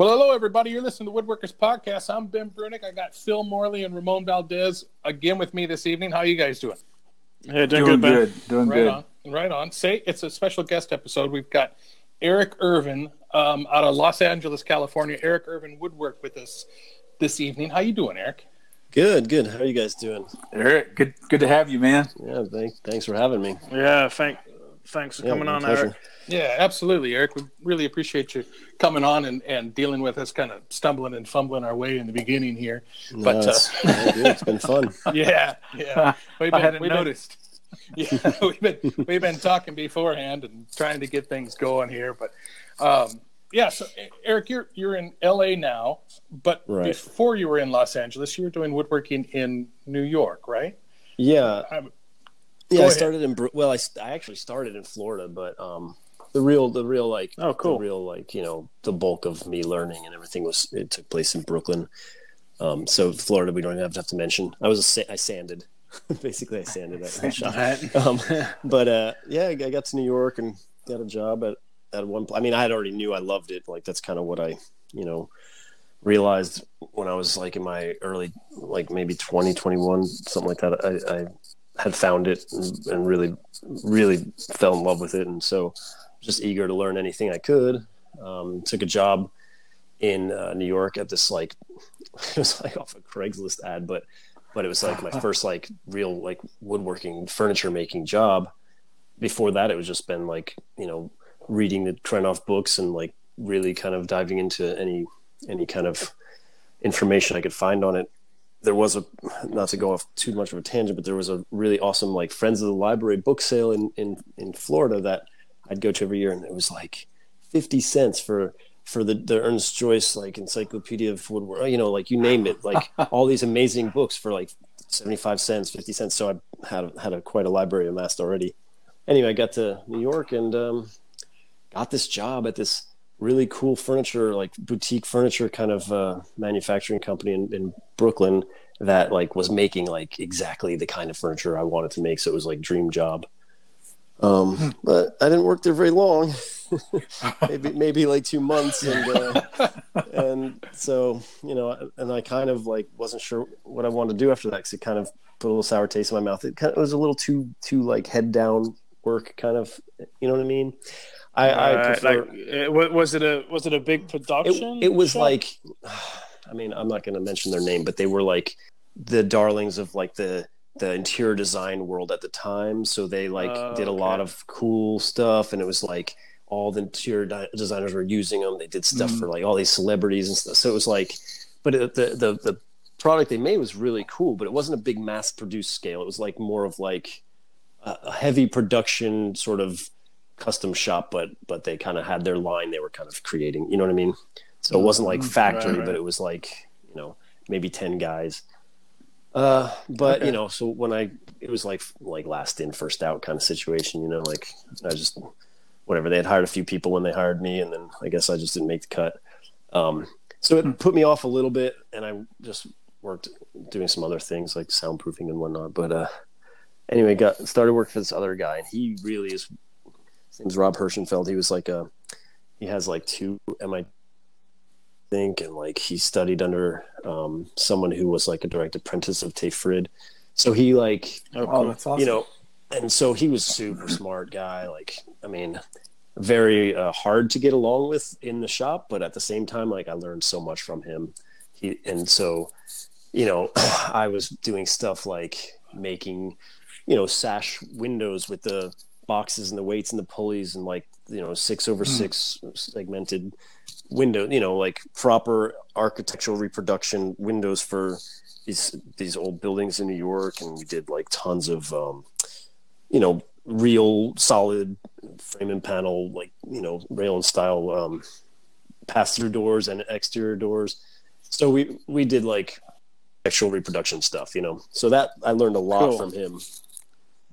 Well, hello, everybody. You're listening to Woodworkers Podcast. I'm Ben Brunick. I got Phil Morley and Ramon Valdez again with me this evening. How are you guys doing? Hey, doing, Doing good, man. good. Doing right good. on. Right on. Say it's a special guest episode. We've got Eric Irvin um, out of Los Angeles, California. Eric Irvin Woodwork with us this evening. How you doing, Eric? Good, good. How are you guys doing? Eric, good good to have you, man. Yeah, thank, thanks for having me. Yeah, thank, thanks for Yeah, coming on, pleasure. Eric. Yeah, absolutely, Eric. We really appreciate you coming on and, and dealing with us, kind of stumbling and fumbling our way in the beginning here. No, But, uh, it's, yeah, good. it's been fun. Yeah, yeah. We've I been, hadn't we've been- noticed. yeah, we've been we've been talking beforehand and trying to get things going here, but um, yeah. So Eric, you're you're in L.A. now, but Right. before you were in Los Angeles, you were doing woodworking in New York, right? Yeah, I'm- yeah. I started in well, I, I actually started in Florida, but um, the real, the real like, Oh, cool. the real like, you know, the bulk of me learning and everything was it took place in Brooklyn. Um, so Florida, we don't even have to, have to mention. I was a I sanded, basically I sanded at that shop. um, but uh, yeah, I got to New York and got a job at at one. pl- I mean, I had already knew I loved it. Like that's kind of what I, you know, realized when I was like in my early, like maybe 20, 21, something like that. I, I had found it and, and really, really fell in love with it, and so just eager to learn anything I could. Um, took a job in uh, New York at this like it was like off a Craigslist ad, but but it was like my first like real like woodworking furniture making job. Before that, it was just been like you know reading the Krenov books and like really kind of diving into any any kind of information I could find on it. There was a not to go off too much of a tangent, but there was a really awesome like Friends of the Library book sale in in in Florida that I'd go to every year, and it was like fifty cents for for the, the Ernest Joyce like Encyclopedia of Woodwork, you know, like you name it, like all these amazing books for like seventy five cents, fifty cents. So I had had a, quite a library amassed already. Anyway, I got to New York and um, got this job at this really cool furniture, like boutique furniture kind of uh, manufacturing company in, in Brooklyn that like was making like exactly the kind of furniture I wanted to make. So it was like dream job. Um, but I didn't work there very long. maybe maybe like two months, and uh, and so you know, and I kind of like wasn't sure what I wanted to do after that because it kind of put a little sour taste in my mouth. It kind of it was a little too too like head down work, kind of. You know what I mean? I, I Uh, prefer. like, it, was it a was it a big production? it was shop? like i mean i'm not going to mention their name but they were like the darlings of like the the interior design world at the time so they like Oh, did a lot of cool stuff and it was like all the interior di- designers were using them they did stuff Mm. for like all these celebrities and stuff so it was like but it, the the the product they made was really cool but it wasn't a big mass produced scale it was like more of like a, heavy production sort of custom shop but but they kind of had their line they were kind of creating you know what i mean so it wasn't like Mhm. factory Right, right. but it was like you know maybe 10 guys uh but Okay. you know so when i it was like like last in first out kind of situation you know like i just whatever they had hired a few people when they hired me and then i guess i just didn't make the cut um so it put me off a little bit and i just worked doing some other things like soundproofing and whatnot but uh anyway got started working for this other guy and he really is his name's Rob Hirschenfeld. He was like a he has like two MIT think and like he studied under um, someone who was like a direct apprentice of Tage Frid. So he like Oh, Oh, cool. that's awesome. you know and so he was super smart guy like I mean very uh, hard to get along with in the shop but at the same time like I learned so much from him. He and so you know I was doing stuff like making you know sash windows with the boxes and the weights and the pulleys and like you know six over six segmented window you know like proper architectural reproduction windows for these these old buildings in new york. And we did like tons of um you know real solid frame and panel like you know rail and style um pass through doors and exterior doors. So we we did like actual reproduction stuff you know. So that i learned a lot Cool. from him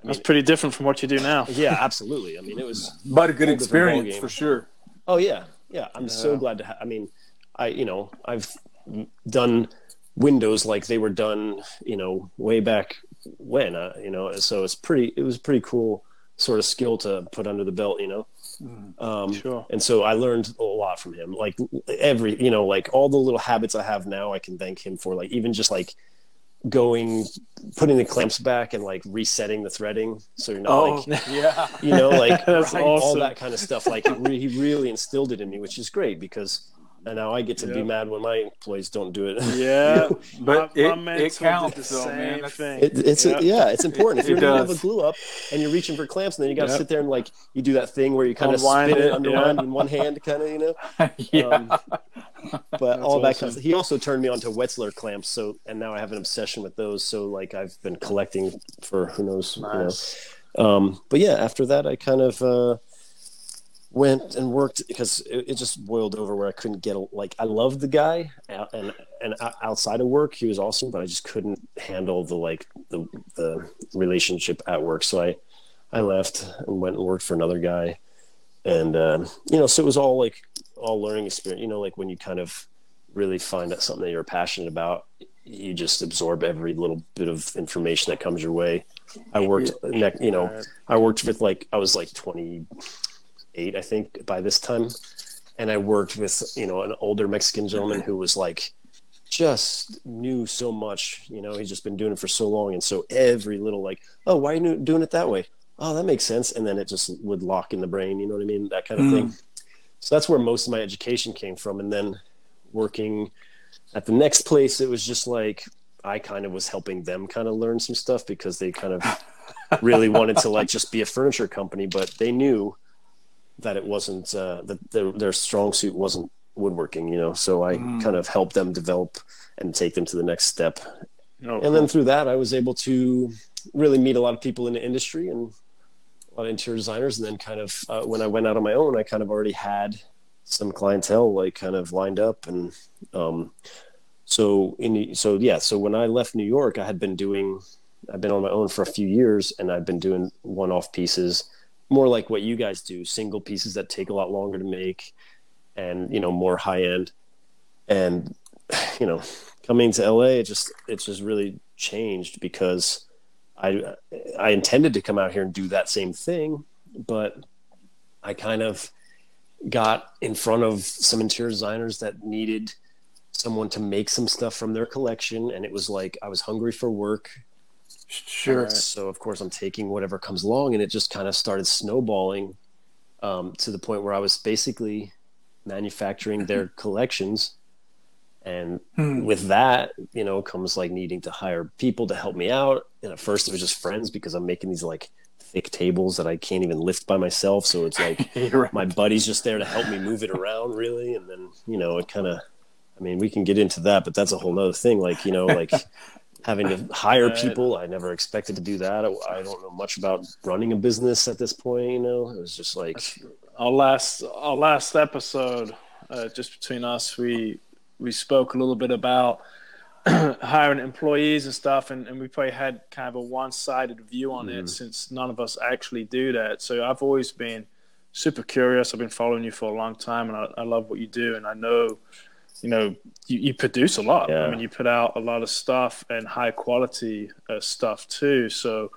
That's pretty different from what you do now. yeah absolutely i mean it was but a good experience for sure. Oh yeah, yeah. I'm so glad to. Ha- I mean, I you know I've done windows like they were done, you know, way back when. Uh, you know, so it's pretty. It was pretty cool sort of skill to put under the belt. You know. Um, Sure. And so I learned a lot from him. Like every, you know, like all the little habits I have now, I can thank him for. Like even just like going, putting the clamps back and like resetting the threading, so you're not Oh, like, yeah. you know, like That's all awesome. that kind of stuff. Like re- he really instilled it in me, which is great because and now I get to be mad when my employees don't do it. Yeah, But my, it- my it mentor counts, the though, same man. Thing. It, it's Yeah. yeah. it's important. If you're gonna have a glue up and you're reaching for clamps, and then you got to Yep. sit there and like you do that thing where you kind of Unwind spin it, it, underwind yeah. in one hand, kind of you know. yeah. Um, but all that awesome. of stuff. He also turned me on to Wetzler clamps, so and now I have an obsession with those. So like I've been collecting for who knows. you know. Um, but yeah, after that, I kind of uh, went and worked because it, it just boiled over where I couldn't get a, like I loved the guy and and outside of work he was awesome, but I just couldn't handle the like the the relationship at work. So I I left and went and worked for another guy, and um, you know, so it was all like all learning experience. You know, like when you kind of really find out something that you're passionate about, you just absorb every little bit of information that comes your way. I worked, you know, I worked with like I was like 28, I think, by this time, and I worked with you know an older Mexican gentleman who was like just knew so much. You know, he's just been doing it for so long, and so every little like, oh, why are you doing it that way? Oh, that makes sense, and then it just would lock in the brain. You know what I mean? That kind of hmm. thing. So that's where most of my education came from, and then working at the next place, it was just like I kind of was helping them kind of learn some stuff because they kind of really wanted to like just be a furniture company, but they knew that it wasn't uh, that their, their strong suit wasn't woodworking, you know. So I kind of helped them develop and take them to the next step. No, And then through that, I was able to really meet a lot of people in the industry and a lot of interior designers. And then kind of uh, when I went out on my own, I kind of already had some clientele like kind of lined up and um, so in so yeah so when i left new york i had been doing i've been on my own for a few years and i've been doing one-off pieces more like what you guys do single pieces that take a lot longer to make and you know more high end and you know coming to la it just it just really changed because i i intended to come out here and do that same thing but i kind of got in front of some interior designers that needed someone to make some stuff from their collection. And it was like i was hungry for work Sure. so of course i'm taking whatever comes along and it just kind of started snowballing um, to the point where i was basically manufacturing their collections. And with that you know comes like needing to hire people to help me out. And at first it was just friends because i'm making these like thick tables that i can't even lift by myself. So it's like right. my buddy's just there to help me move it around really. And then you know it kind of i mean we can get into that but that's a whole nother thing. Like you know like having to hire people i never expected to do that I, I don't know much about running a business at this point you know it was just like our last our last episode, uh, just between us, we we spoke a little bit about hiring employees and stuff, and, and we probably had kind of a one sided view on it since none of us actually do that. So I've always been super curious. I've been following you for a long time, and I, I love what you do, and I know. You know, you, you produce a lot. Yeah. I mean, you put out a lot of stuff and high quality uh, stuff too. So,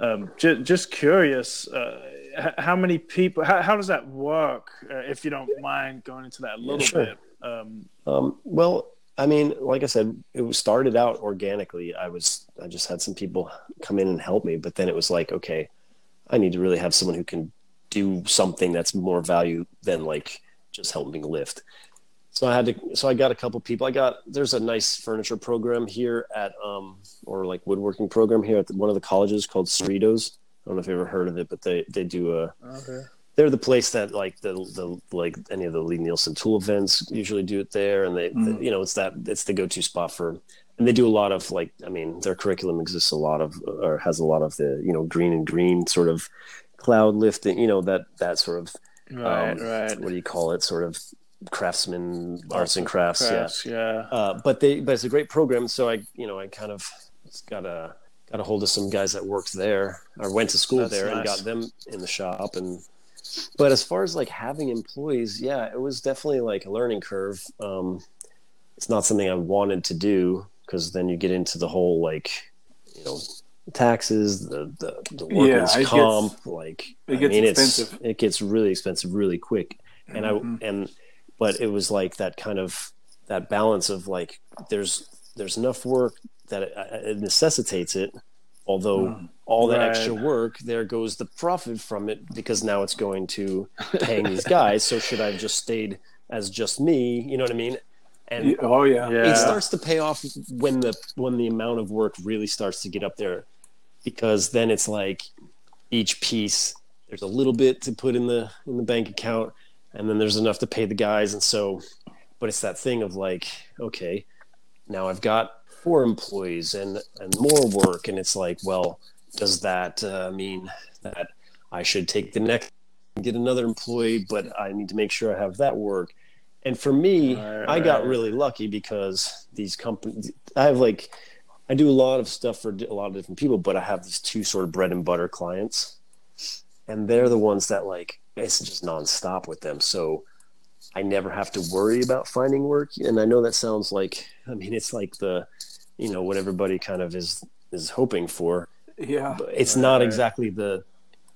um, just, just curious, uh, h- how many people? How, how does that work? Uh, if you don't mind going into that a little sure. bit. Um, Um, well, I mean, like I said, it started out organically. I was, I just had some people come in and help me, but then it was like, okay, I need to really have someone who can do something that's more value than like just helping lift. So I had to, so I got a couple people. I got, there's a nice furniture program here at, um, or like woodworking program here at the, one of the colleges called Cerritos. I don't know if you ever heard of it, but they, they do a, okay. they're the place that like the the like any of the Lie-Nielsen tool events usually do it there, and they, Mm. you know it's that it's the go to spot for, and they do a lot of like I mean their curriculum exists a lot of or has a lot of the you know Greene and Greene sort of cloud lifting, you know that that sort of Right, um, right. what do you call it sort of craftsman arts and crafts, yeah Crafts, yeah. uh, but they but it's a great program so i you know i kind of got a got a hold of some guys that worked there or went to school That's there and got them in the shop and but as far as like having employees yeah it was definitely like a learning curve um it's not something i wanted to do because then you get into the whole like you know taxes, the the, the workers it comp, gets- like it I gets mean, expensive. it's it gets really expensive really quick. And Mhm. I and but it was like that kind of that balance of like there's there's enough work that it, it necessitates it, although Mm. all that Right. extra work there goes the profit from it because now it's going to paying these guys. So should I have just stayed as just me? You know what I mean? And oh yeah. Yeah. it starts to pay off when the when the amount of work really starts to get up there because then it's like each piece there's a little bit to put in the in the bank account and then there's enough to pay the guys. And so but it's that thing of like okay now i've got four employees and and more work. And it's like well does that uh, mean that i should take the next and get another employee but i need to make sure i have that work? And for me Right, i got really lucky because these companies i have like i do a lot of stuff for a lot of different people but i have these two sort of bread and butter clients. And they're the ones that like it's just nonstop with them so i never have to worry about finding work and i know that sounds like i mean it's like the you know what everybody kind of is is hoping for Yeah. but it's not Right. exactly the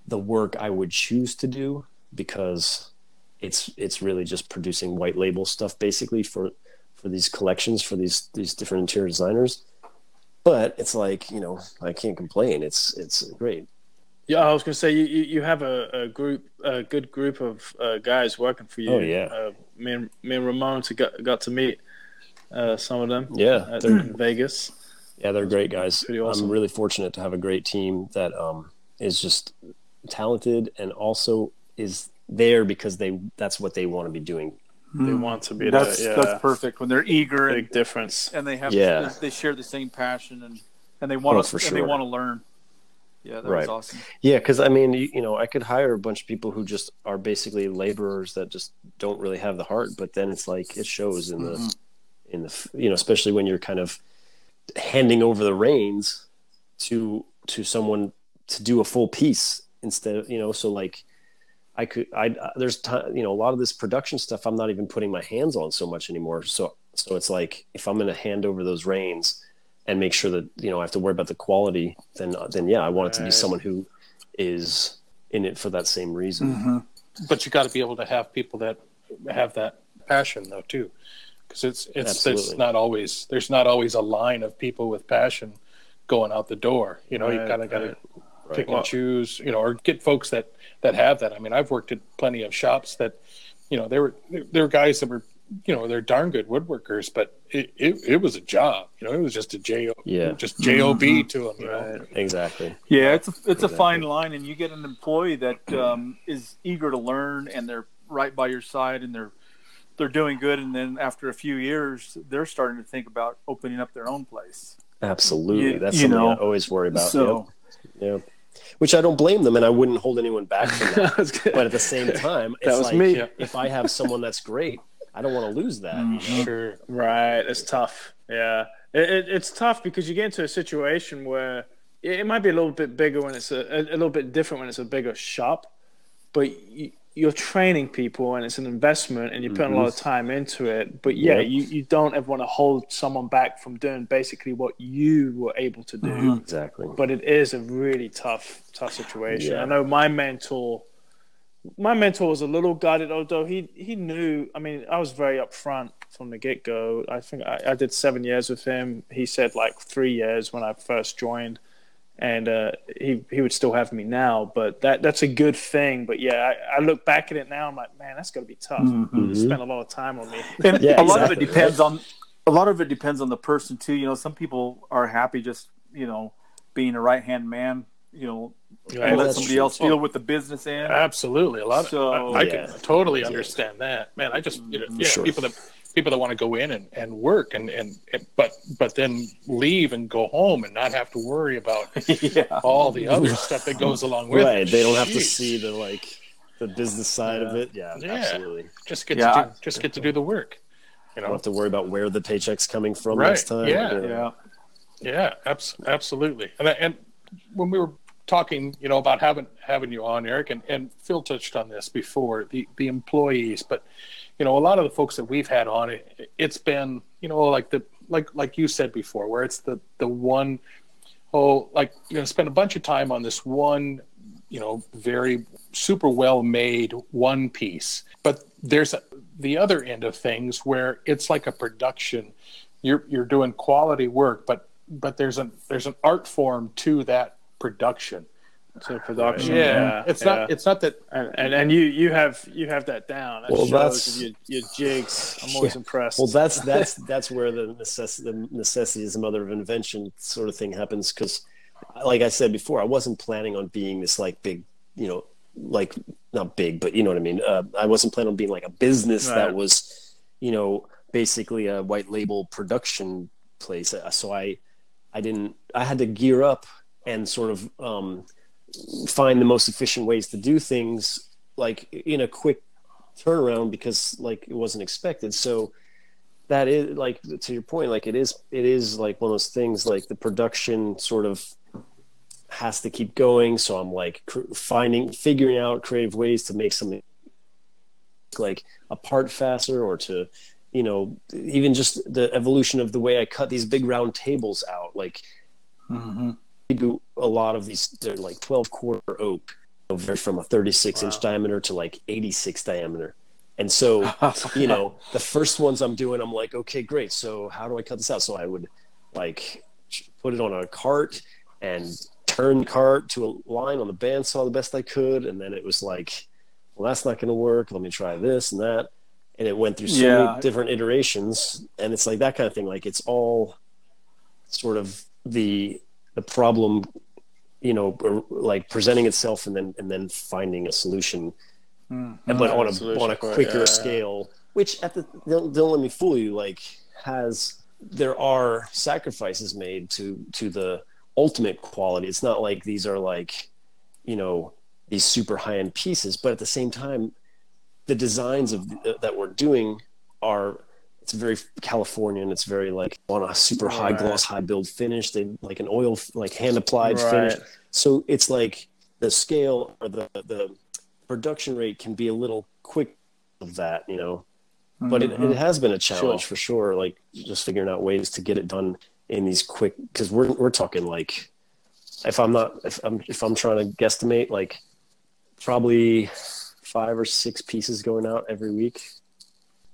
the work I would choose to do because it's it's really just producing white label stuff basically for for these collections for these these different interior designers. But it's like you know I can't complain. It's it's great. Yeah, I was gonna say you, you, you have a, a group a good group of uh, guys working for you. Oh, yeah. Uh, me and me and Ramon to got got to meet uh, some of them. Yeah, at, they're in Vegas. yeah they're great guys. Awesome. I'm really fortunate to have a great team that um is just talented and also is there because they that's what they want to be doing. They want to be Hmm. That's there. Yeah, that's perfect when they're eager and, big difference. and they have Yeah. they share the same passion and and they want Oh, to for and they want to learn. Yeah, that Right. was awesome. Yeah, because I mean, you, you know, I could hire a bunch of people who just are basically laborers that just don't really have the heart. But then it's like it shows in the, Mhm. in the, you know, especially when you're kind of handing over the reins to to someone to do a full piece instead of you know. So like, I could, I there's time, you know, a lot of this production stuff I'm not even putting my hands on so much anymore. So so it's like if I'm going to hand over those reins and make sure that you know I have to worry about the quality, then then yeah, I want it to be someone who is in it for that same reason. Mm-hmm. but you got to be able to have people that have that passion though too because it's it's there's Absolutely. not always there's not always a line of people with passion going out the door you know you Right, kind of got to right. pick Well- and choose you know or get folks that that have that i mean i've worked at plenty of shops that you know there were there were guys that were you know they're darn good woodworkers but it, it, it was a job you know it was just a jo Yeah. just job to them you know Right. Exactly. Yeah, it's a, it's a fine line, and you get an employee that um, is eager to learn, and they're right by your side, and they're they're doing good, and then after a few years, they're starting to think about opening up their own place. Absolutely. You- That's you something know, I always worry about. so Yep. Yeah. Which I don't blame them, and I wouldn't hold anyone back from that. That's but at the same time, That it's was like me. Yeah. if I have someone that's great, I don't want to lose that. Mhm. sure Right, it's tough. Yeah, it, it, it's tough because you get into a situation where it, it might be a little bit bigger when it's a, a, a little bit different when it's a bigger shop, but you, you're training people and it's an investment and you're putting a lot of time into it. But yeah, Yep. you, you don't ever want to hold someone back from doing basically what you were able to do. Mhm. Exactly. But it is a really tough, tough situation. Yeah. I know my mentor. My mentor was a little gutted, although he he knew. I mean, I was very upfront from the get go. I think I, I did seven years with him. He said like three years when I first joined, and uh, he he would still have me now. But that that's a good thing. But yeah, I, I look back at it now. I'm like, man, that's gonna be tough. Mhm. Spent a lot of time on me. and Yeah, a lot of it depends on a lot of it depends on the person too. You know, some people are happy just you know being a right hand man. You know, Yeah, and let that's somebody true. else oh. deal with the business end. Absolutely, a lot. Of, So- I, I Yeah. can totally understand that, man. I just you know, mm-hmm. yeah, Sure. people that people that want to go in and, and work and, and and but but then leave and go home and not have to worry about yeah. all the other stuff that goes along with Right. it. They don't have to see the like the business side of it. Yeah, Yeah. absolutely. just get Yeah, to do, just get to do the work. You I don't have to worry about where the paycheck's coming from Right, next time. yeah. Yeah. yeah, abs- absolutely. And and when we were talking, you know, about having having you on, Eric, and, and Phil touched on this before the the employees, but you know, a lot of the folks that we've had on it, it's been, you know, like the like like you said before, where it's the the one oh, like going to spend a bunch of time on this one, you know, very super well made one piece. But there's a, the other end of things where it's like a production. You're you're doing quality work, but but there's an there's an art form to that production. to production. Yeah, Yeah, it's yeah. not it's not that And, and and you you have you have that down. That Well, that's- your, your jigs. I'm always Yeah. impressed. Well, that's that's that's where the necess- the necessity is the mother of invention sort of thing happens because, like I said before, I wasn't planning on being this like big, you know, like not big, but you know what I mean. Uh, I wasn't planning on being like a business Right. that was, you know, basically a white label production place. Uh, So I, I didn't. I had to gear up and sort of um, find the most efficient ways to do things, like in a quick turnaround because like it wasn't expected. So that is like to your point, like it is it is like one of those things like the production sort of has to keep going. So I'm like cr- finding figuring out creative ways to make something like apart faster or to you know even just the evolution of the way I cut these big round tables out like Mm-hmm. Do a lot of these they're like 12 quarter oak you know, from a 36 inch diameter to like 86 diameter. And so you know the first ones i'm doing i'm like okay great. So how do i cut this out? So i would like put it on a cart and turn the cart to a line on the bandsaw the best i could. And then it was like well that's not going to work. Let me try this and that. And it went through so Yeah. many different iterations. And it's like that kind of thing. Like it's all sort of the the problem you know like presenting itself and then and then finding a solution Mm-hmm. but on a solution on a for it, quicker yeah, yeah. scale which at the don't, don't let me fool you like has there are sacrifices made to to the ultimate quality it's not like these are like you know these super high end pieces but at the same time the designs of that we're doing are it's very Californian. It's very like on a super high Right. gloss, high build finish. They like an oil like hand applied Right. finish. So it's like the scale or the the production rate can be a little quick of that, you know. But it, it mm-hmm. has been a challenge Sure. for sure. Like just figuring out ways to get it done in these quick because we're we're talking like if I'm not if I'm if I'm trying to guesstimate like probably five or six pieces going out every week.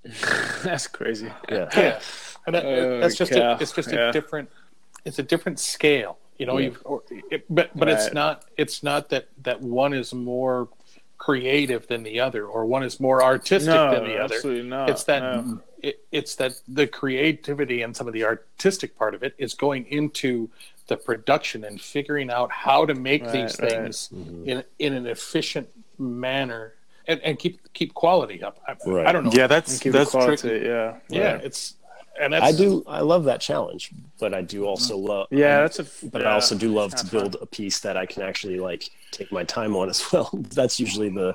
That's crazy. Yeah. yeah, and that, Oh, that's just yeah, a, it's just yeah. a different it's a different scale. You know, Yeah. you've or, it, but but it's not it's not that that one is more creative than the other or one is more artistic No, than the other. absolutely not. It's that no. it, it's that the creativity and some of the artistic part of it is going into the production and figuring out how to make Right, these right. things Mm-hmm. in in an efficient manner and, and keep keep quality up. I, Right. I don't know. Yeah, that's that's quality. tricky. Yeah. yeah, Right. it's and that's I do I love that challenge, but I do also love Yeah, that's a. but yeah, I also do love to not fun. build a piece that I can actually like take my time on as well. That's usually the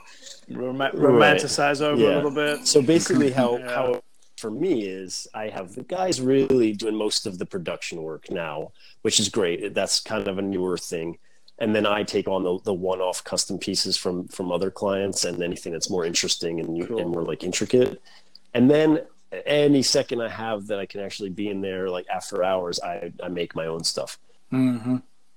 Roma- romanticize over a little bit. so basically how Yeah. how for me is I have the guys really doing most of the production work now, which is great. That's kind of a newer thing. And then I take on the, the one-off custom pieces from from other clients and anything that's more interesting and, Cool. and more like intricate. And then any second I have that I can actually be in there like after hours, I, I make my own stuff. Mm-hmm.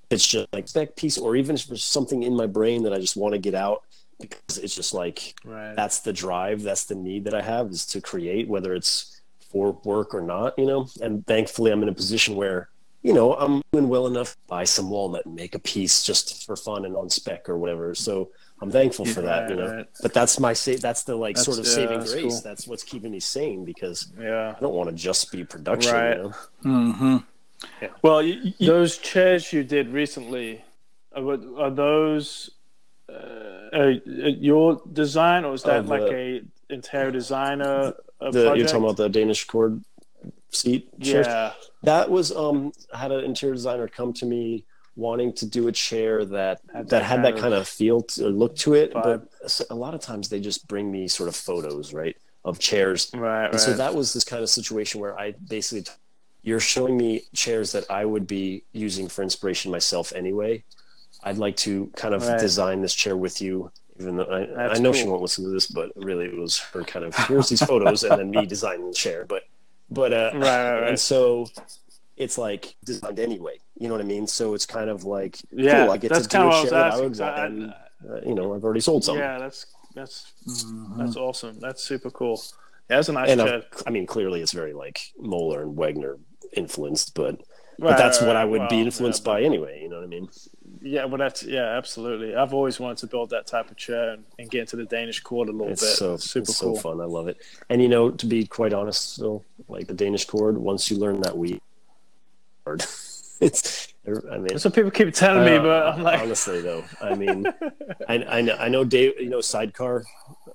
It's just like spec piece or even if there's something in my brain that I just want to get out because it's just like Right. that's the drive that's the need that i have is to create whether it's for work or not you know and thankfully i'm in a position where you know i'm doing well enough to buy some walnut and make a piece just for fun and on spec or whatever so i'm thankful for that you know right. but that's my sa- that's the like That's- sort of yeah, saving that's grace cool. that's what's keeping me sane because Yeah. i don't want to just be production Right. you know Mm-hmm. Well, you, you, Those chairs you did recently, are, are those uh, uh, your design, or is that Of the- like a interior designer? uh the, you're talking about the danish cord seat? Yeah. that was um I had an interior designer come to me wanting to do a chair that Had that, that had kind that of kind of feel to, or look to it vibe. but a lot of times they just bring me sort of photos right of chairs Right. Right. so that was this kind of situation where i basically t- you're showing me chairs that i would be using for inspiration myself anyway i'd like to kind of Right. design this chair with you even though I, That's I know she won't listen to this but really it was her kind of here's these photos and then me designing the chair but but uh right. Right. and so it's like designed anyway You know what I mean? So it's kind of like, Yeah, cool, I get that's to do kind a of what I was that I would asking. 'cause want, I- and, uh, you know, I've already sold some. yeah, that's that's Mhm. that's awesome. That's super cool. Yeah, that's a nice and. I've- I mean, clearly it's very like Moeller and Wegner influenced, but Right, but that's right, what I right. would be influenced yeah, by anyway. You know what I mean? Yeah, well, that's yeah, absolutely. I've always wanted to build that type of chair and, and get into the Danish cord a little It's bit. so super it's cool. so fun. I love it. And you know, to be quite honest, still like the Danish cord. Once you learn that we, it's. I mean, That's what people keep telling me, but I'm like, honestly though, I mean, I, I know I know Dave. You know, sidecar,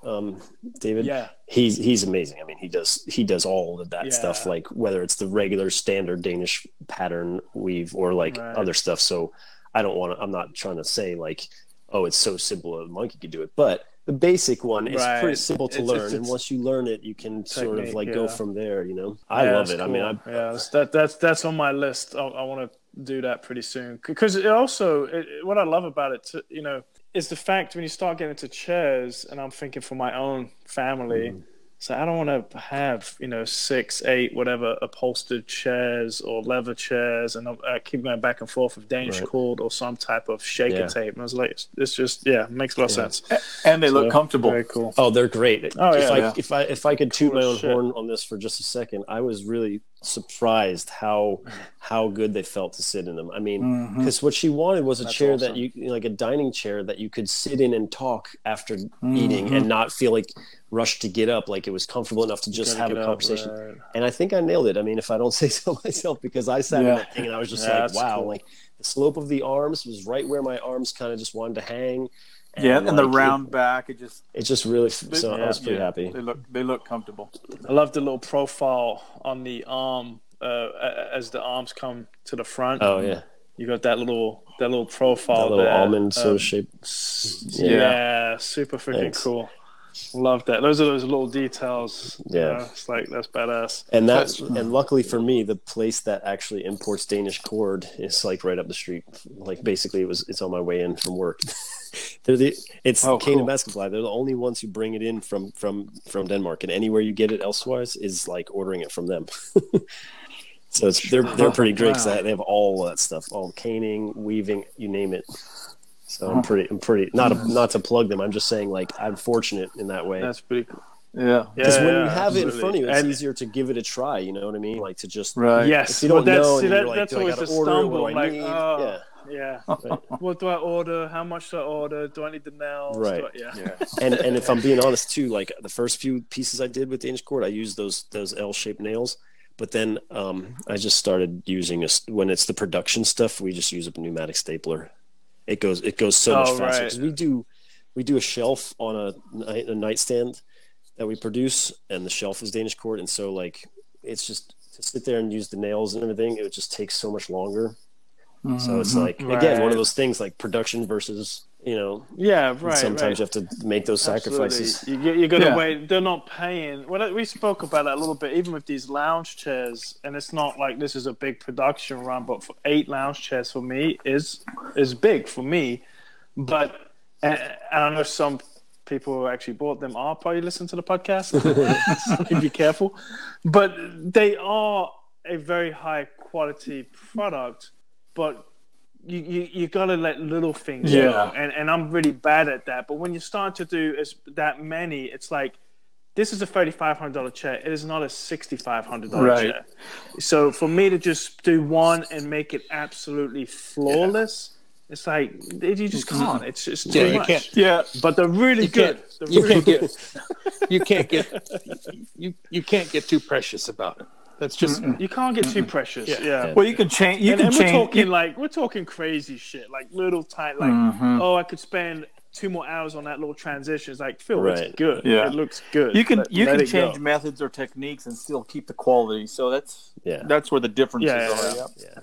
um, David. yeah, he's he's amazing. I mean, he does he does all of that Yeah. stuff, like whether it's the regular standard Danish pattern weave or like Right. other stuff. So I don't want to. I'm not trying to say like, oh, it's so simple a monkey could do it, but the basic one is Right. pretty simple to It's- learn, it's- and once you learn it, you can sort of like go from there. You know, I Yeah, love it. I mean, I yeah, that's- that that's that's on my list. I, I want to do that pretty soon because it also it, what I love about it, to, you know, is the fact when you start getting into chairs, and I'm thinking for my own family. Mm-hmm. So I don't want to have you know six, eight, whatever upholstered chairs or leather chairs, and I I keep going back and forth with Danish Right. cord or some type of shaker Yeah. tape. And I was like, it's, it's just yeah, makes a lot of Yeah. sense. And they So, look comfortable. Very cool. Oh, they're great. Oh, if yeah, I yeah. if I if I could toot Cool my own shit. horn on this for just a second, I was really surprised how how good they felt to sit in them. I mean, because what she wanted was a That's chair awesome. that you like a dining chair that you could sit in and talk after Mm-hmm. eating and not feel like rushed to get up. Like it was comfortable enough to just have a get up, conversation. right. And I think I nailed it. I mean, if I don't say so myself, because I sat in that thing and I was just Yeah, like, wow, cool. like the slope of the arms was right where my arms kind of just wanted to hang. Yeah, and the like, round back, it just It, it just really. So I was pretty yeah, happy. They look they look comfortable. I love the little profile on the arm uh, as the arms come to the front. Oh yeah, You got that little that little profile, that little there. almond sort Um, of shape. Yeah. yeah. super freaking Thanks. cool. Love that. Those are those little details. you Yeah. know, it's like that's badass. And that's and luckily for me, the place that actually imports Danish cord is like right up the street. Like basically, it was it's on my way in from work. They're the it's Oh, Cane cool. and Basketball. They're the only ones who bring it in from from from Denmark, and anywhere you get it elsewise is like ordering it from them. so it's they're they're pretty great because Wow. they have all that stuff, all caning, weaving, you name it. So I'm pretty, I'm pretty not a, not to plug them. I'm just saying like I'm fortunate in that way. That's pretty cool. Yeah. Yeah, Because when yeah, you have it in front of you, it's And- easier to give it a try. You know what I mean? Like to just Right. Yes, if you don't well, that's, know, see, that, you're like, that's do I always gotta order stumble. What I'm do I like, oh, Yeah. yeah. what do I order? How much do I order? Do I need the nails? Right. I- yeah. Yeah. and and if I'm being honest too, like the first few pieces I did with Danish cord, I used those those L-shaped nails. But then um, I just started using a s- when it's the production stuff. We just use a pneumatic stapler. It goes it goes so much Oh, faster right. we do we do a shelf on a, a nightstand that we produce, and the shelf is Danish cord and so like it's just to sit there and use the nails and everything. It just takes so much longer. So it's Mhm. like again one of those things like production versus you know Yeah, right. sometimes right. you have to make those sacrifices. Absolutely. You, you got to Yeah. wait. They're not paying. Well, we spoke about that a little bit, even with these lounge chairs. And it's not like this is a big production run, but for eight lounge chairs for me is is big for me. But and, and I know some people who actually bought them are probably listening to the podcast. so be careful. But they are a very high quality product, but you, you, you gotta let little things Yeah. go. And and I'm really bad at that. But when you start to do as that many, it's like this is a thirty five hundred dollar chair. It is not a sixty five hundred dollar Right. chair. So for me to just do one and make it absolutely flawless, it's like you just can't. It's just too Yeah, you much. can't- Yeah. But they're really You good. can't- They're you really can't good. get you can't get you you can't get too precious about it. That's just You can't get too precious. Yeah. Yeah. Well, you can change. You and, can and change. we're talking like we're talking crazy shit, like little tight, like Mhm. oh, I could spend two more hours on that little transition. It's like Phil, Right. it's good. Yeah. it looks good. you can Let- you let can it go. change methods or techniques and still keep the quality. So that's Yeah. that's where the differences Yeah, yeah, are. yeah. Yeah.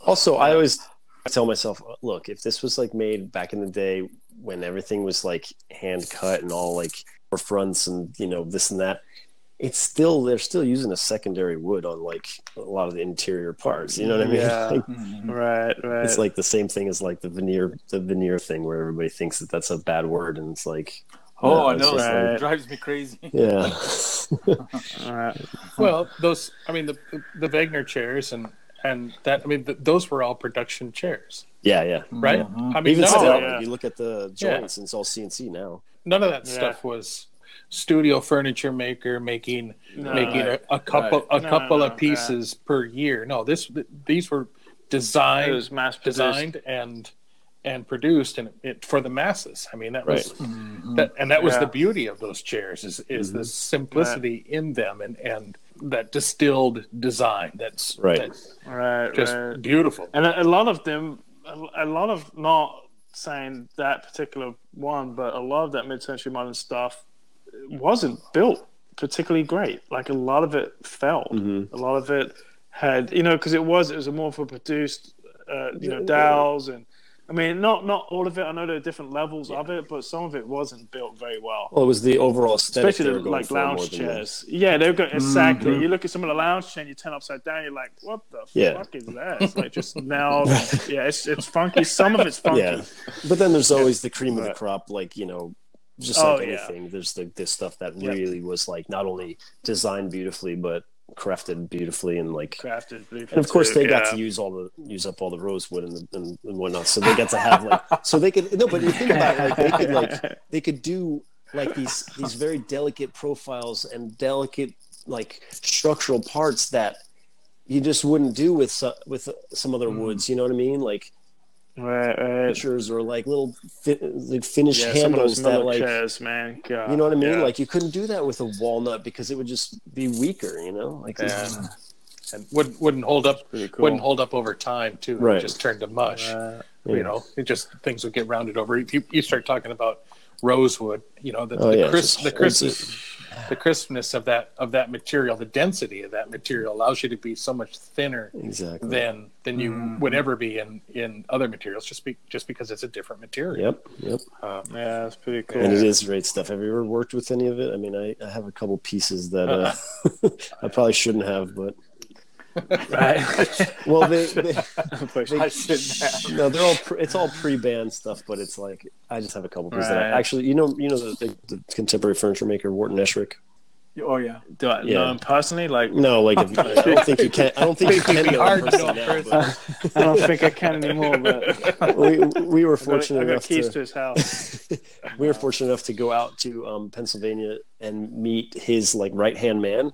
Also, I always tell myself, look, if this was like made back in the day when everything was like hand cut and all like for fronts and you know this and that, it's still they're still using a secondary wood on like a lot of the interior parts. You know what I mean? Yeah. Like, Mhm. Right, right. it's like the same thing as like the veneer the veneer thing where everybody thinks that that's a bad word and it's like Oh, Yeah, I it's know. just It like- drives me crazy. yeah All right. well those. I mean the the Wegner chairs and and that I mean th- those were all production chairs, Yeah, yeah. right? Mhm. I mean, Even none, still, yeah. like, you look at the Yeah. joints, and it's all CNC now. none of that Yeah. stuff was studio furniture maker making No. making a, a couple a No, couple no, of pieces per year. No, this these were designed was mass designed and and produced and it for the masses. I mean that was Mhm. that and that was Yeah. the beauty of those chairs is is Mm-hmm. the simplicity in them and and that distilled design that's Right. that's Right, just right. beautiful. And a, a lot of them, a, a lot of not saying that particular one, but a lot of that mid-century modern stuff wasn't built particularly great. Like a lot of it fell. Mhm. A lot of it had, you know, because it was it was a more for produced, uh, you know, dowels and. I mean, not not all of it. I know there are different levels of it, but some of it wasn't built very well. Well, it was the overall aesthetic. Especially they the, were going like for more lounge than chairs. Yeah, they've got exactly. Mhm. You look at some of the lounge chair, and you turn upside down, you're like, what the Yeah. fuck is that? It's like just now, yeah, it's it's funky. Some of it's funky. Yeah, but then there's always the cream of the crop, like you know, just Oh, like yeah. anything. There's the this stuff that Yep. really was like not only designed beautifully, but crafted beautifully, and like, Crafted, beautiful and of course they got to use all the use up all the rosewood and, and, and whatnot, so they got to have like, so they could no, but you think about it, like they could like they could do like these these very delicate profiles and delicate like structural parts that you just wouldn't do with so, with some other Mm. woods. You know what I mean? Like Right, right. pictures or like little fi- like finished Yeah, handles that like chairs, man. God, you know what I mean? yeah. Like you couldn't do that with a walnut because it would just be weaker. You know, like Yeah. And wouldn't wouldn't hold up cool. wouldn't hold up over time too. Right. It just turned to mush. Uh, Yeah. You know, it just things would get rounded over. If you, you start talking about rosewood, you know, the, Oh, the, yeah, crisp, just the holds crispness the crispness of that of that material, the density of that material allows you to be so much thinner exactly. than than you Mhm. would ever be in in other materials just be just because it's a different material. Yep, yep. Uh, yeah, that's pretty cool. And it is great stuff. Have you ever worked with any of it? I mean, I, I have a couple pieces that uh, I probably shouldn't have, but right. well, they, they I shouldn't have. no, they're all pre, it's all pre-band stuff, but it's like I just have a couple pieces that I, actually, you know, you know the, the, the contemporary furniture maker Wharton Esherick. Oh yeah. Do I Yeah. know him personally? Like, No, like if, I don't think you can. I don't think you can know him hard to personally now, but- I don't think I can anymore. But we, we were I got, fortunate I got enough keys to, to his house. we were fortunate enough to go out to um, Pennsylvania and meet his like right hand man,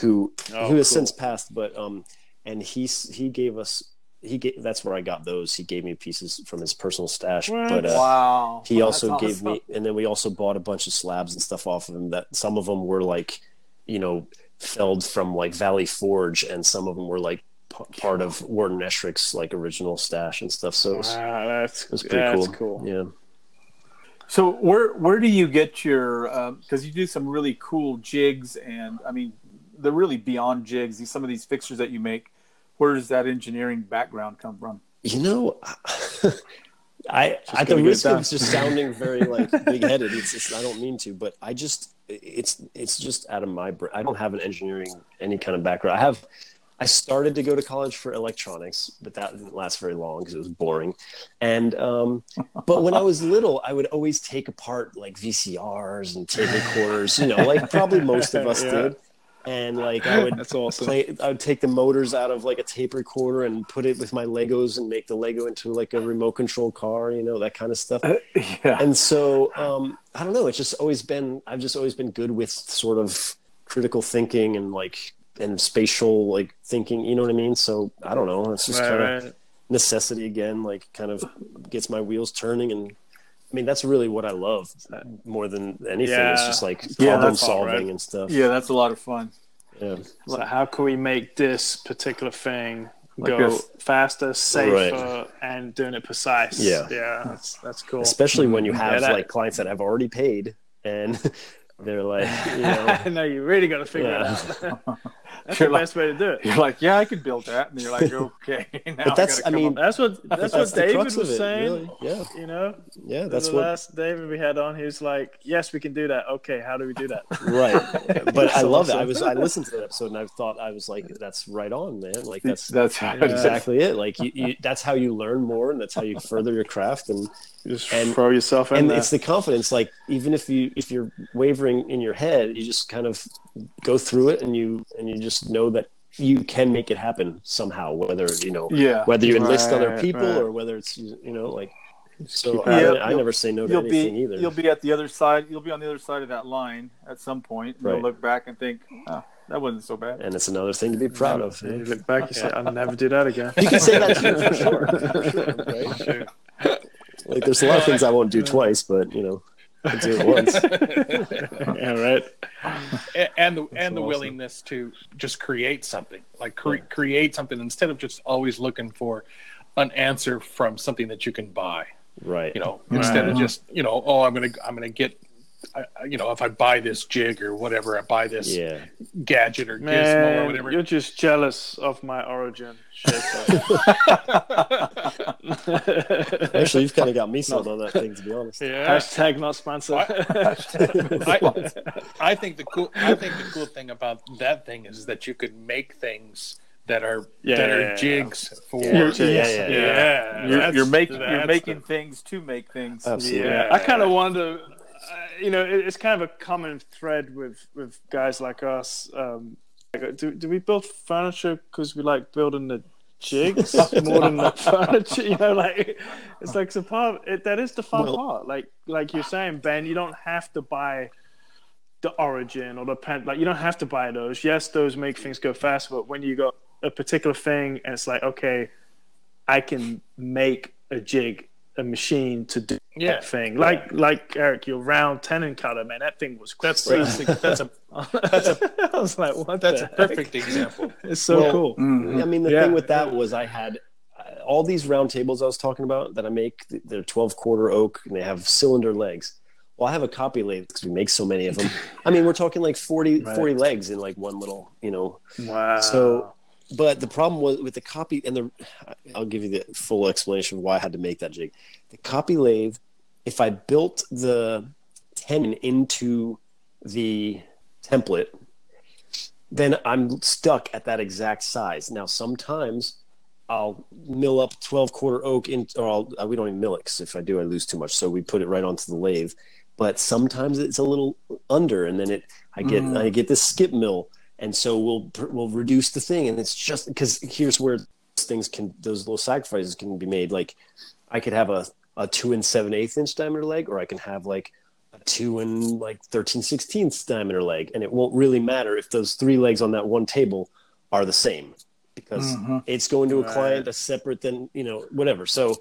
who Oh, who has cool. since passed, but um, and he he gave us he gave that's where I got those. He gave me pieces from his personal stash, What? but uh, wow. he Well, also gave awesome. me, and then we also bought a bunch of slabs and stuff off of him. That some of them were like, you know, felled from like Valley Forge, and some of them were like p- part of Wharton Esherick's like original stash and stuff. So it was, Wow, that's it was pretty that's cool. cool. Yeah. So where where do you get your? Because you do some really cool jigs, and I mean, they're really beyond jigs. These some of these fixtures that you make. Where does that engineering background come from? You know, I at gotta the risk of just sounding very like big headed, it's, it's I don't mean to, but I just it's it's just out of my brain. I don't have an engineering any kind of background. I have. I started to go to college for electronics, but that didn't last very long because it was boring. And um, but when I was little, I would always take apart like VCRs and tape recorders. You know, like probably most of us Yeah. did. And like I would That's awesome. play I would take the motors out of like a tape recorder and put it with my Legos and make the Lego into like a remote control car, you know, that kind of stuff. yeah. And so um I don't know, it's just always been I've just always been good with sort of critical thinking and like and spatial like thinking, you know what I mean? So I don't know, it's just Right, kind of right. necessity again, like kind of gets my wheels turning and I mean that's really what I love more than anything. It's just like Yeah, problem that's solving right. and stuff. yeah, that's a lot of fun. Yeah. So how can we make this particular thing Like go this. faster, safer, and doing it precise? Yeah. yeah, that's that's cool. especially when you have Yeah, that- like clients that have already paid and they're like you know no, you really got to figure Yeah. it out. that's You're the like- best way to do it. You're like, yeah, I could build that, and you're like, okay. Now But that's- gotta I mean, up- That's what that's, that's what David was it saying. really yeah You know, yeah that's the what last David we had on, he was like, "Yes, we can do that." Okay, how do we do that? right but i love it i was i listened to that episode and i thought i was like that's right on man like that's that's how exactly it like you, you, that's how you learn more and that's how you further your craft and Just And- throw yourself in and there. it's the confidence like even if you if you're wavering in your head you just kind of go through it and you and you just know that you can make it happen somehow, whether you know, Yeah. whether you enlist other people right. or whether it's you know like. So keep I, I never say no to You'll anything be either. you'll be at the other side. You'll be on the other side of that line at some point. and Right. You'll look back and think, oh, that wasn't so bad. and it's another thing to be proud of. And you look back, you say, "I'll never do that again." You can say that too, for sure. For sure, right? Like, there's a lot of things I won't do twice, but you know, I do it once. yeah, right. A- and the and the awesome. willingness to just create something like cre- create something instead of just always looking for an answer from something that you can buy Right. you know instead of just you know oh i'm gonna i'm gonna get I, I- you know if i buy this jig or whatever i buy this Yeah. gadget or gizmo or whatever you're just jealous of my origin. Actually, you've kind of got me sold on that thing, to be honest. yeah Hashtag not sponsored. I, I think the cool I think the cool thing about that thing is that you could make things that are Yeah, that are yeah, yeah. jigs for Yeah, yeah, yeah, yeah. yeah. You're, you're making you're making the- things to make things. Absolutely. Yeah, I kind of wonder. Uh, you know, it, it's kind of a common thread with with guys like us. Um, like, do do we build furniture because we like building the jigs more than the furniture? You know, like it's like a part. It, that is the fun Well- part. Like like you're saying, Ben, you don't have to buy the origin or the pen. Like you don't have to buy those. Yes, those make things go faster, but when you got a particular thing and it's like, okay, I can make a jig, a machine to do yeah that thing. Like like Eric, your round tenon cutter, man, that thing was that's crazy. that's, that's a that's a I was like, what? that's a heck? perfect example It's so Well, cool. Mhm. I mean, the Yeah. thing with that was I had uh, all these round tables I was talking about that I make. They're 12 quarter oak and they have cylinder legs. Well, I have a copy lathe because we make so many of them. I mean, we're talking like 40, Right. 40 legs in like one little, you know. Wow. So, but the problem was with the copy, and the I'll give you the full explanation of why I had to make that jig. The copy lathe, if I built the tenon into the template, then I'm stuck at that exact size. Now, sometimes I'll mill up 12 quarter oak in, or I'll, uh, we don't even mill it because if I do, I lose too much. So we put it right onto the lathe. But sometimes it's a little under, and then it I get I get this skip mill, and so we'll we'll reduce the thing, and it's just because here's where things can those little sacrifices can be made. Like I could have a a two and seven eighth inch diameter leg, or I can have like a two and like 13 16th diameter leg, and it won't really matter if those three legs on that one table are the same because mm-hmm. it's going to a client a separate than you know whatever. So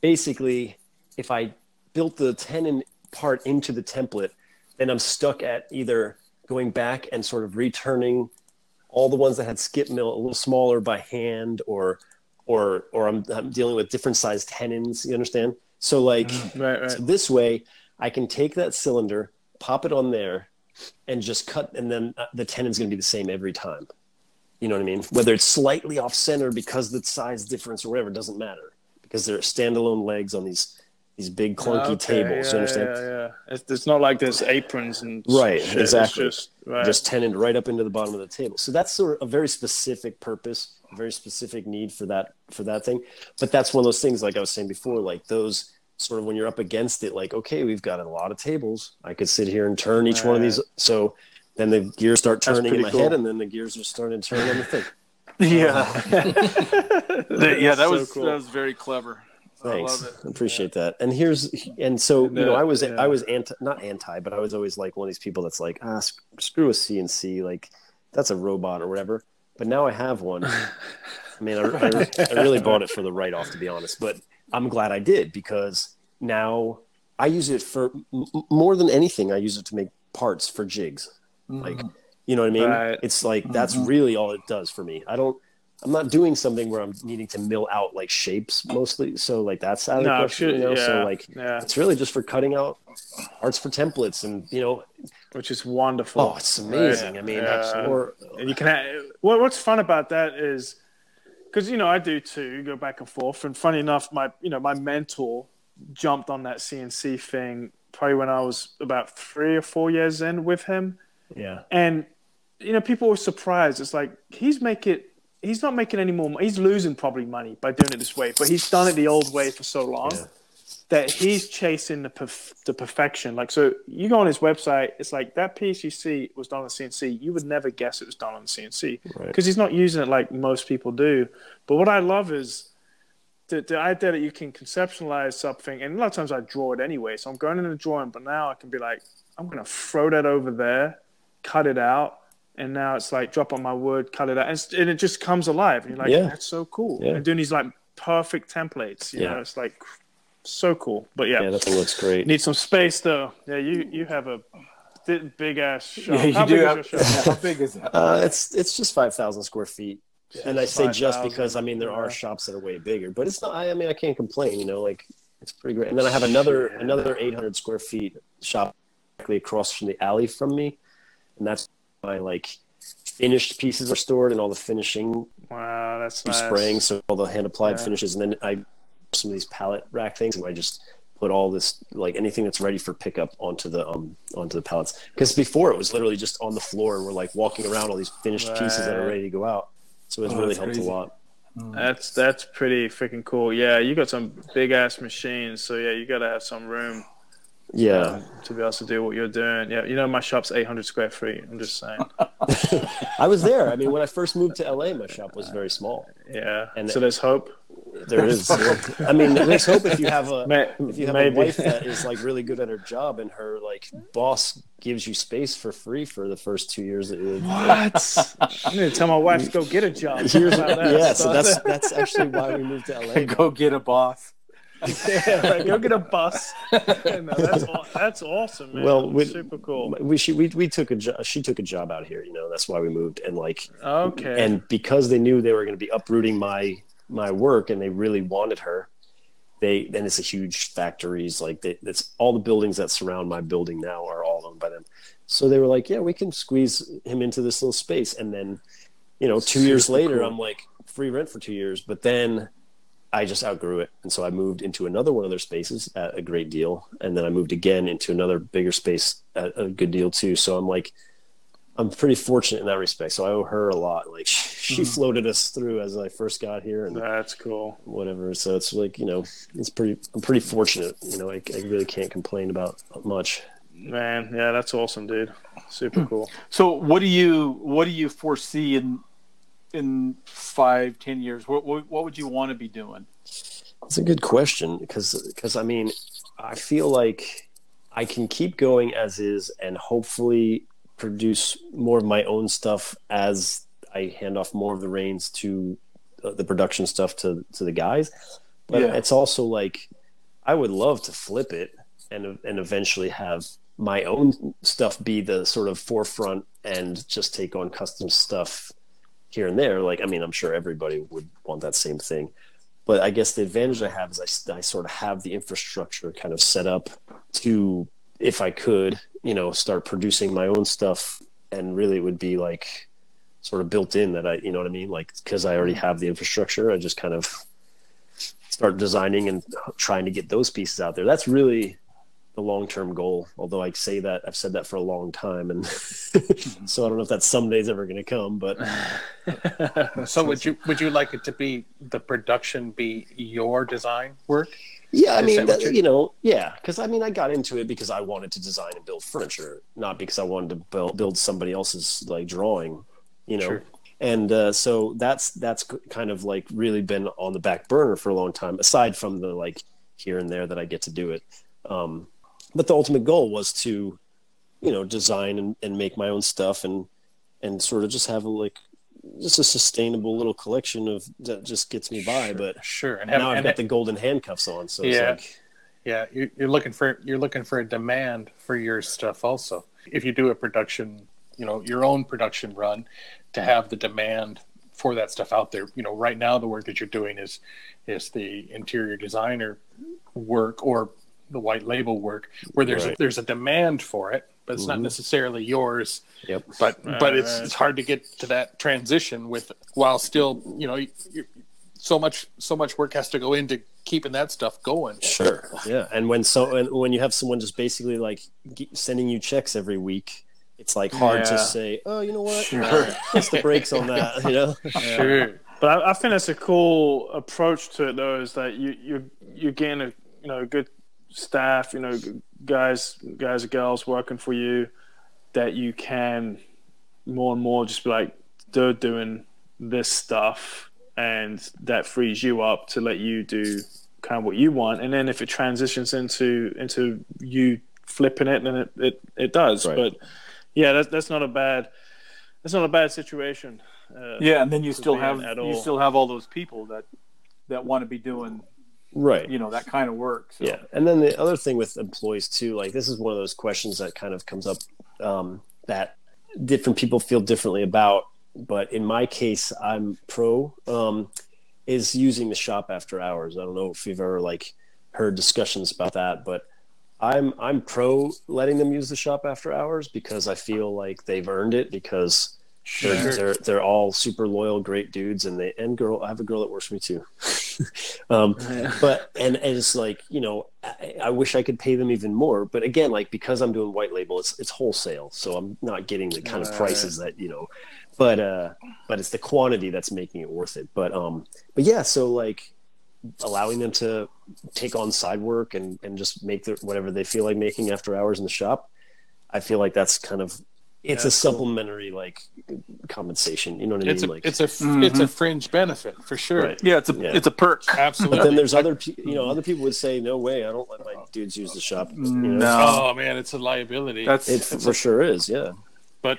basically, if I built the tenon part into the template, then I'm stuck at either going back and sort of returning all the ones that had skip mill a little smaller by hand or or or I'm, I'm dealing with different sized tenons you understand? So like right, right. so this way i can take that cylinder pop it on there and just cut and then uh, the tenon's going to be the same every time. You know what i mean? Whether it's slightly off center because the size difference or whatever doesn't matter because they're standalone legs on these these big ah, clunky Okay, tables yeah, you understand Yeah, yeah. It's, it's not like there's aprons and Right, shit. It's exactly. just, right. just tenoned right up into the bottom of the table. So that's sort of a very specific purpose, a very specific need for that for that thing. But that's one of those things, like I was saying before, like those sort of when you're up against it, like okay, we've got a lot of tables. I could sit here and turn each one of these. So then the gears start turning in my cool. head, and then the gears are starting to turn on the thing. Yeah, yeah, that So was cool. that was very clever. I Thanks, love it. I appreciate that. And here's and so And, you know, uh, I was yeah. I was anti not anti, but I was always like one of these people that's like ah sc- screw a CNC, like that's a robot or whatever. But now I have one. I mean, I, I, I really bought it for the write off, to be honest. But I'm glad I did because now I use it for m- more than anything. I use it to make parts for jigs. Like, you know what I mean? Right. It's like that's really all it does for me. I don't. I'm not doing something where I'm needing to mill out like shapes mostly. So like that's out of the no, question. shit, you know? yeah, So like yeah, it's really just for cutting out arts for templates and you know which is wonderful. oh it's amazing. I mean, Yeah. or and you can have, what, what's fun about that is because you know I do too go back and forth and funny enough my you know my mentor jumped on that CNC thing probably when I was about three or four years in with him yeah, and you know people were surprised it's like he's making he's not making any more mo- he's losing probably money by doing it this way but he's done it the old way for so long Yeah. that he's chasing the perf- the perfection. Like, so you go on his website, it's like that piece you see was done on CNC. You would never guess it was done on CNC because Right. he's not using it like most people do. But what I love is the, the idea that you can conceptualize something, and a lot of times I draw it anyway. So I'm going in the drawing, but now I can be like, I'm going to throw that over there, cut it out. And now it's like drop on my word, cut it out, and, and it just comes alive. And you're like, Yeah. that's so cool. Yeah. And doing these like perfect templates, you Yeah. know, it's like so cool. But Yeah, yeah, that looks great. Need some space though. Yeah, you you have a big ass shop. Yeah, you How do big have- is your shop? How big is that? Uh, it's it's just five thousand square feet, and I say just 5,000, because I mean there are shops that are way bigger, but it's not. I, I mean I can't complain. You know, like it's pretty great. And then I have another Yeah. another eight hundred square feet shop directly across from the alley from me, and that's my like finished pieces are stored and all the finishing Wow, that's nice. spraying, so all the hand applied Yeah. finishes, and then I some of these pallet rack things, and I just put all this like anything that's ready for pickup onto the um onto the pallets. Because before it was literally just on the floor, and we're like walking around all these finished pieces that are ready to go out. So it's Oh, really helped crazy. a lot. That's that's pretty freaking cool. Yeah, you got some big ass machines, so yeah, you got to have some room Yeah, um, to be able to do what you're doing. Yeah, you know my shop's 800 square feet. I'm just saying. I was there. I mean, when I first moved to LA, my shop was very small. Yeah. And- so there's hope. There is. I mean, there's hope if you have a May- if you have maybe. a wife that is like really good at her job and her like boss gives you space for free for the first two years that you What? I need to tell my wife to go get a job. Here's, yeah, so that's that's actually why we moved to LA. Go get a boss. Yeah, right, go get a bus. no, that's that's awesome, man. Well, we- super cool. we she we, we took a jo- she took a job out here you know that's why we moved and like Okay. and because they knew they were going to be uprooting my my work and they really wanted her they then it's a huge factories like they, it's all the buildings that surround my building now are all owned by them so they were like yeah we can squeeze him into this little space and then you know two years later cool. i'm like free rent for two years but then i just outgrew it and so i moved into another one of their spaces at a great deal and then i moved again into another bigger space at a good deal too so i'm like i'm pretty fortunate in that respect so i owe her a lot like she Mm-hmm. floated us through as i first got here and that's cool. whatever so it's like you know it's pretty i'm pretty fortunate you know i, I really can't complain about much Man, yeah, that's awesome, dude. Super cool. So, what do you what do you foresee in in five, ten years? What what, what would you want to be doing? It's a good question because because I mean I feel like I can keep going as is and hopefully produce more of my own stuff as I hand off more of the reins to uh, the production stuff to to the guys. But Yeah. it's also like I would love to flip it and and eventually have my own stuff be the sort of forefront and just take on custom stuff here and there. Like I mean, I'm sure everybody would want that same thing but I guess the advantage I have is I, I sort of have the infrastructure kind of set up to, if I could, you know, start producing my own stuff, and really it would be like sort of built in that I, you know what I mean, like because I already have the infrastructure, I just kind of start designing and trying to get those pieces out there. That's really the long term goal. Although I say that I've said that for a long time, and so I don't know if that someday's ever going to come, but. So would you would you like it to be the production be your design work? Yeah, I Is mean, that that, you're- know, yeah, because I mean, I got into it because I wanted to design and build furniture, not because I wanted to build, build somebody else's like drawing, you know. Sure. And uh, so that's that's kind of like really been on the back burner for a long time. Aside from the like here and there that I get to do it, um, but the ultimate goal was to, you know, design and, and make my own stuff and and sort of just have a like just a sustainable little collection of that just gets me by. But Sure, and have, now I've and got the golden handcuffs on, so Yeah. it's like yeah, you're, you're looking for you're looking for a demand for your stuff also. If you do a production, you know, your own production run, to have the demand for that stuff out there. You know, right now the work that you're doing is is the interior designer work or the white label work where there's a, there's a demand for it, but it's not Mhm. necessarily yours. Yep. But but it's Right. it's hard to get to that transition with while still you know you, you, so much so much work has to go into keeping that stuff going. Sure. Yeah, and when so and when you have someone just basically like sending you checks every week, it's like hard Yeah. to say, oh, you know what, Sure. Uh, what's the brakes on that? You know. Sure. But I, I think that's a cool approach to it, though, is that you you you're getting a you know a good staff, you know, guys, guys and girls working for you, that you can more and more just be like they're doing this stuff, and that frees you up to let you do kind of what you want. And then if it transitions into into you flipping it, then it it, it does. Right. But yeah, that's that's not a bad that's not a bad situation. Uh, Yeah, and then you still have you all. still have all those people that that want to be doing right. you know that kind of work. So. Yeah, and then the other thing with employees too, like this is one of those questions that kind of comes up um, that different people feel differently about. But in my case, I'm pro um, is using the shop after hours. I don't know if you've ever like heard discussions about that, but I'm I'm pro letting them use the shop after hours because I feel like they've earned it because they're, they're they're all super loyal, great dudes, and they and girl. I have a girl that works for me too. um, but and, and it's like you know I, I wish i could pay them even more but again like because i'm doing white label it's it's wholesale so i'm not getting the kind of prices that you know but uh but it's the quantity that's making it worth it but um but yeah so like allowing them to take on side work and and just make their whatever they feel like making after hours in the shop i feel like that's kind of it's a supplementary like compensation you know what i It's mean a like it's a it's a fringe benefit for sure. Right. Yeah, it's a Yeah. it's a perk. Absolutely. but then there's other pe- you know other people would say no way i don't let my dudes use the shop you know? No, oh man, it's a liability. that's It for sure is, yeah. but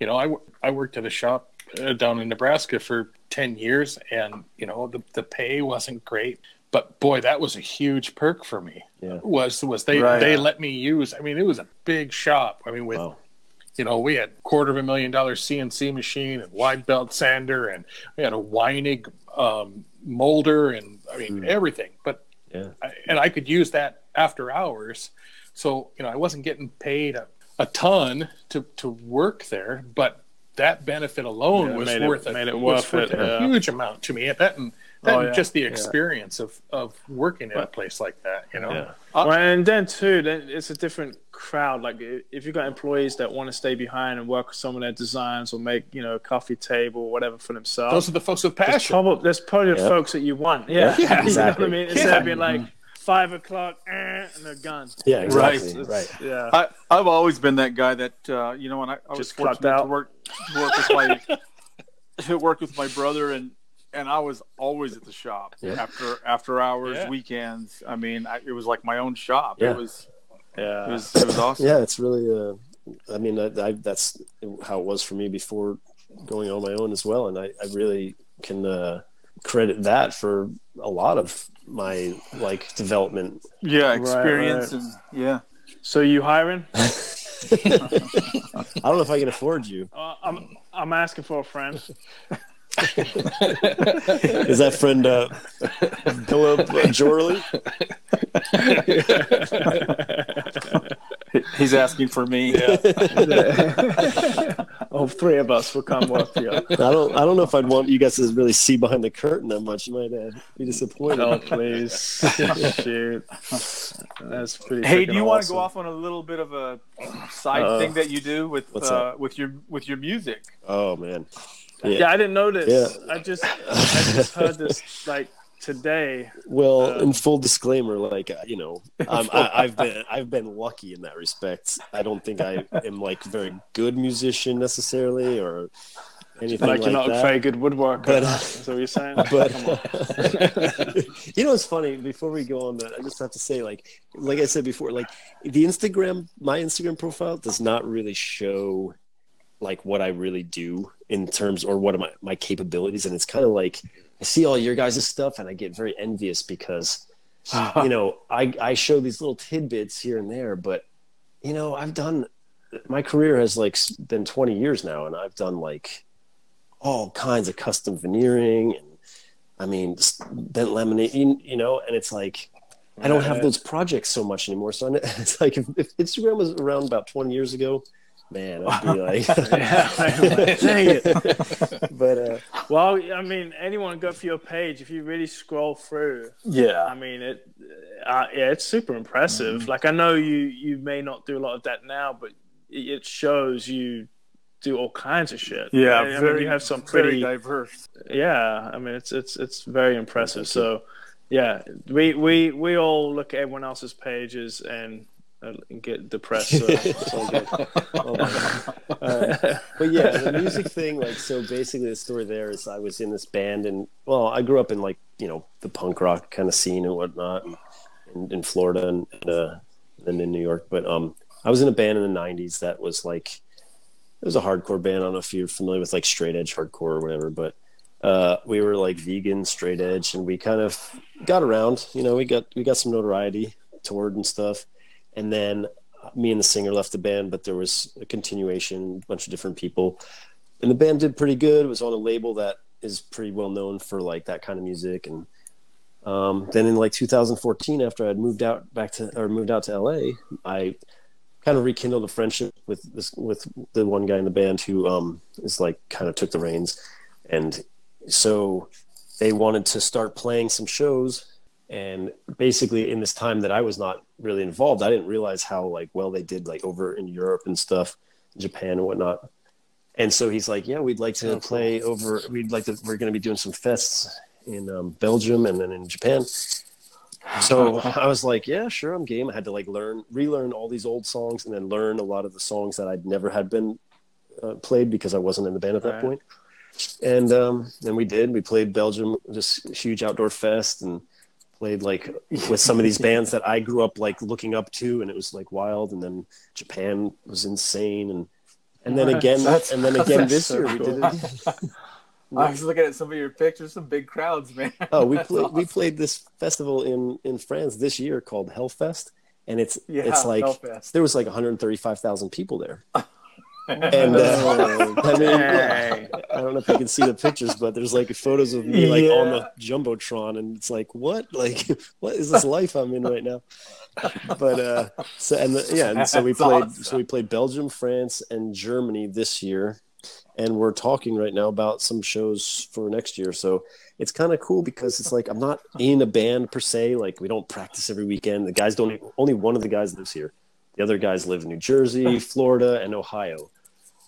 you know, I, I worked at a shop uh, down in Nebraska for 10 years and, you know, the, the pay wasn't great, but boy, that was a huge perk for me. Yeah. Was, was they, Right. they let me use, I mean, it was a big shop. I mean, with, Wow. You know, we had quarter of a million dollar CNC machine and wide belt sander and we had a Weinig um, molder and I mean, everything, but, Yeah. I, and I could use that after hours. So, you know, I wasn't getting paid a, a ton to, to work there, but that benefit alone Yeah, was made it- worth a, made it was worth worth it, a huge amount to me. That and, that Oh, and yeah, just the yeah. experience of, of working in a place like that, you know? Yeah. Well, and then too, then it's a different crowd. Like if you've got employees that want to stay behind and work with some of their designs or make you know a coffee table or whatever for themselves, Those are the folks with there's passion. probably, there's probably the folks that you want. Yeah, Yeah, You know exactly. what I mean? Instead of being like five o'clock eh, and they're gone. Yeah, exactly. It's- Right. Yeah. I, I've always been that guy that uh, you know, when I, I was Just fortunate out. to work to work with my to work with my brother, and and I was always at the shop Yeah. after after hours, Yeah. weekends. I mean, I, it was like my own shop. Yeah. It was yeah. it was it was awesome. Yeah, it's really. Uh, I mean, I, I, that's how it was for me before going on my own as well, and I, I really can uh, credit that for a lot of my like development. Yeah, Right, experience right. and yeah. So you hiring? I don't know if I can afford you. Uh, I'm I'm asking for a friend. Is that friend uh, Philip uh, Jorley? He's asking for me. oh, three of us will come work for you. I don't. I don't know if I'd want you guys to really see behind the curtain that much. You might uh, be disappointed. Oh, please. Shoot. That's pretty Hey, do freaking you want to go off on a little bit of a side Uh-oh. thing that you do with uh, with your with your music? Oh man. Yeah, I didn't know this. Yeah. I just I just heard this like today. Well, Um, in full disclaimer, like uh, you know, I'm, I, I've been I've been lucky in that respect. I don't think I am like very good musician necessarily, or anything Like, like, you're not that. a very good woodworker. But, uh, Is that what you're saying? but you know, it's funny. Before we go on that, I just have to say, like, like I said before, like the Instagram, my Instagram profile does not really show like what I really do in terms or what are my my capabilities, and it's kind of like I see all your guys' stuff, and I get very envious because you know I I show these little tidbits here and there, but you know I've done my career has like been 20 years now, and I've done like all kinds of custom veneering and I mean, bent laminate, you, you know, and it's like I don't have those projects so much anymore. So it's like if, if Instagram was around about 20 years ago, man, I'd be like, Yeah, right. dang it. But uh, Well, I mean, anyone go for your page if you really scroll through. Yeah, I mean, it. Uh, yeah, it's super impressive. Mm-hmm. Like I know you you may not do a lot of that now, but it it shows you do all kinds of shit. yeah. I mean, very, you have some very pretty. diverse. Yeah, I mean, it's it's it's very impressive. So, Yeah, we we we all look at everyone else's pages and, uh, get depressed. So it's all good. Oh my God. Uh, but yeah, the music thing, like, so basically the story there is I was in this band, and well, I grew up in like you know the punk rock kind of scene and whatnot in, in Florida and, and uh, and in New York. But um, I was in a band in the '90s that was like it was a hardcore band. I don't know if you're familiar with like straight edge hardcore or whatever, but uh, we were like vegan, straight edge, and we kind of got around. You know, we got we got some notoriety, toured and stuff, and then me and the singer left the band, but there was a continuation, a bunch of different people, and the band did pretty good. It was on a label that is pretty well known for like that kind of music, and um, then in like 2014, after I'd moved out back to or moved out to LA, I kind of rekindled a friendship with this with the one guy in the band who um, is like kind of took the reins, and so they wanted to start playing some shows and basically in this time that i was not really involved i didn't realize how like well they did like over in europe and stuff japan and whatnot. And so he's like yeah we'd like to Oh, play over we'd like to we're going to be doing some fests in um, belgium and then in japan. So i was like yeah sure i'm game. I had to like learn relearn all these old songs and then learn a lot of the songs that i'd never had been uh, played because i wasn't in the band at that Right. point. And um and we did we played belgium this huge outdoor fest and played like with some of these bands that i grew up like looking up to and it was like wild and then japan was insane and and then again That's- and then again this so year we did it. I was looking at some of your pictures, some big crowds, man. oh we played we played this festival in in france this year called hellfest and it's Yeah, it's like Hellfest. there was like 135,000 people there and uh, I mean. I don't know if you can see the pictures, but there's like photos of me like on Yeah. the jumbotron, and it's like, what, like, what is this life I'm in right now? But uh, so and the, yeah, and so we That's played, awesome. so we played Belgium, France, and Germany this year, and we're talking right now about some shows for next year. So it's kind of cool because it's like I'm not in a band per se. Like we don't practice every weekend. The guys don't. Only one of the guys lives here. The other guys live in New Jersey, Florida, and Ohio.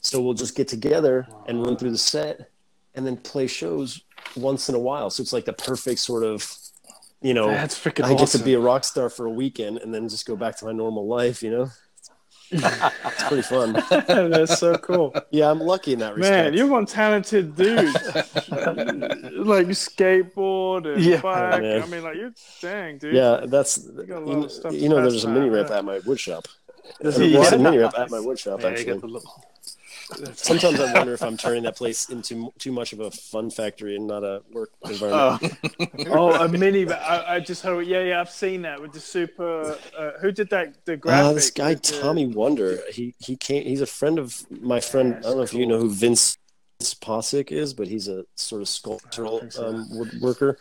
So we'll just get together and run through the set and then play shows once in a while. So it's like the perfect sort of, you know, That's freaking I get awesome. to be a rock star for a weekend and then just go back to my normal life, you know? It's pretty fun. That's so cool. Yeah, I'm lucky in that respect. Man, you're one talented dude. like you skateboard and Yeah. bike. man. I mean, like you're dang, dude. yeah, that's got a lot you, you know. There's a mini ramp at my wood shop. There's a yeah. mini ramp at my wood shop. Yeah, you Actually, got the little. Sometimes I wonder if I'm turning that place into too much of a fun factory and not a work environment. Oh, a mini. I, I just heard. Yeah, yeah, I've seen that with the super. Uh, who did that? The graphic. Uh, this guy with the- Tommy Wonder. He he came. He's a friend of my friend. I don't know if you know who Vince Posick is, but he's a sort of sculptural um, woodworker.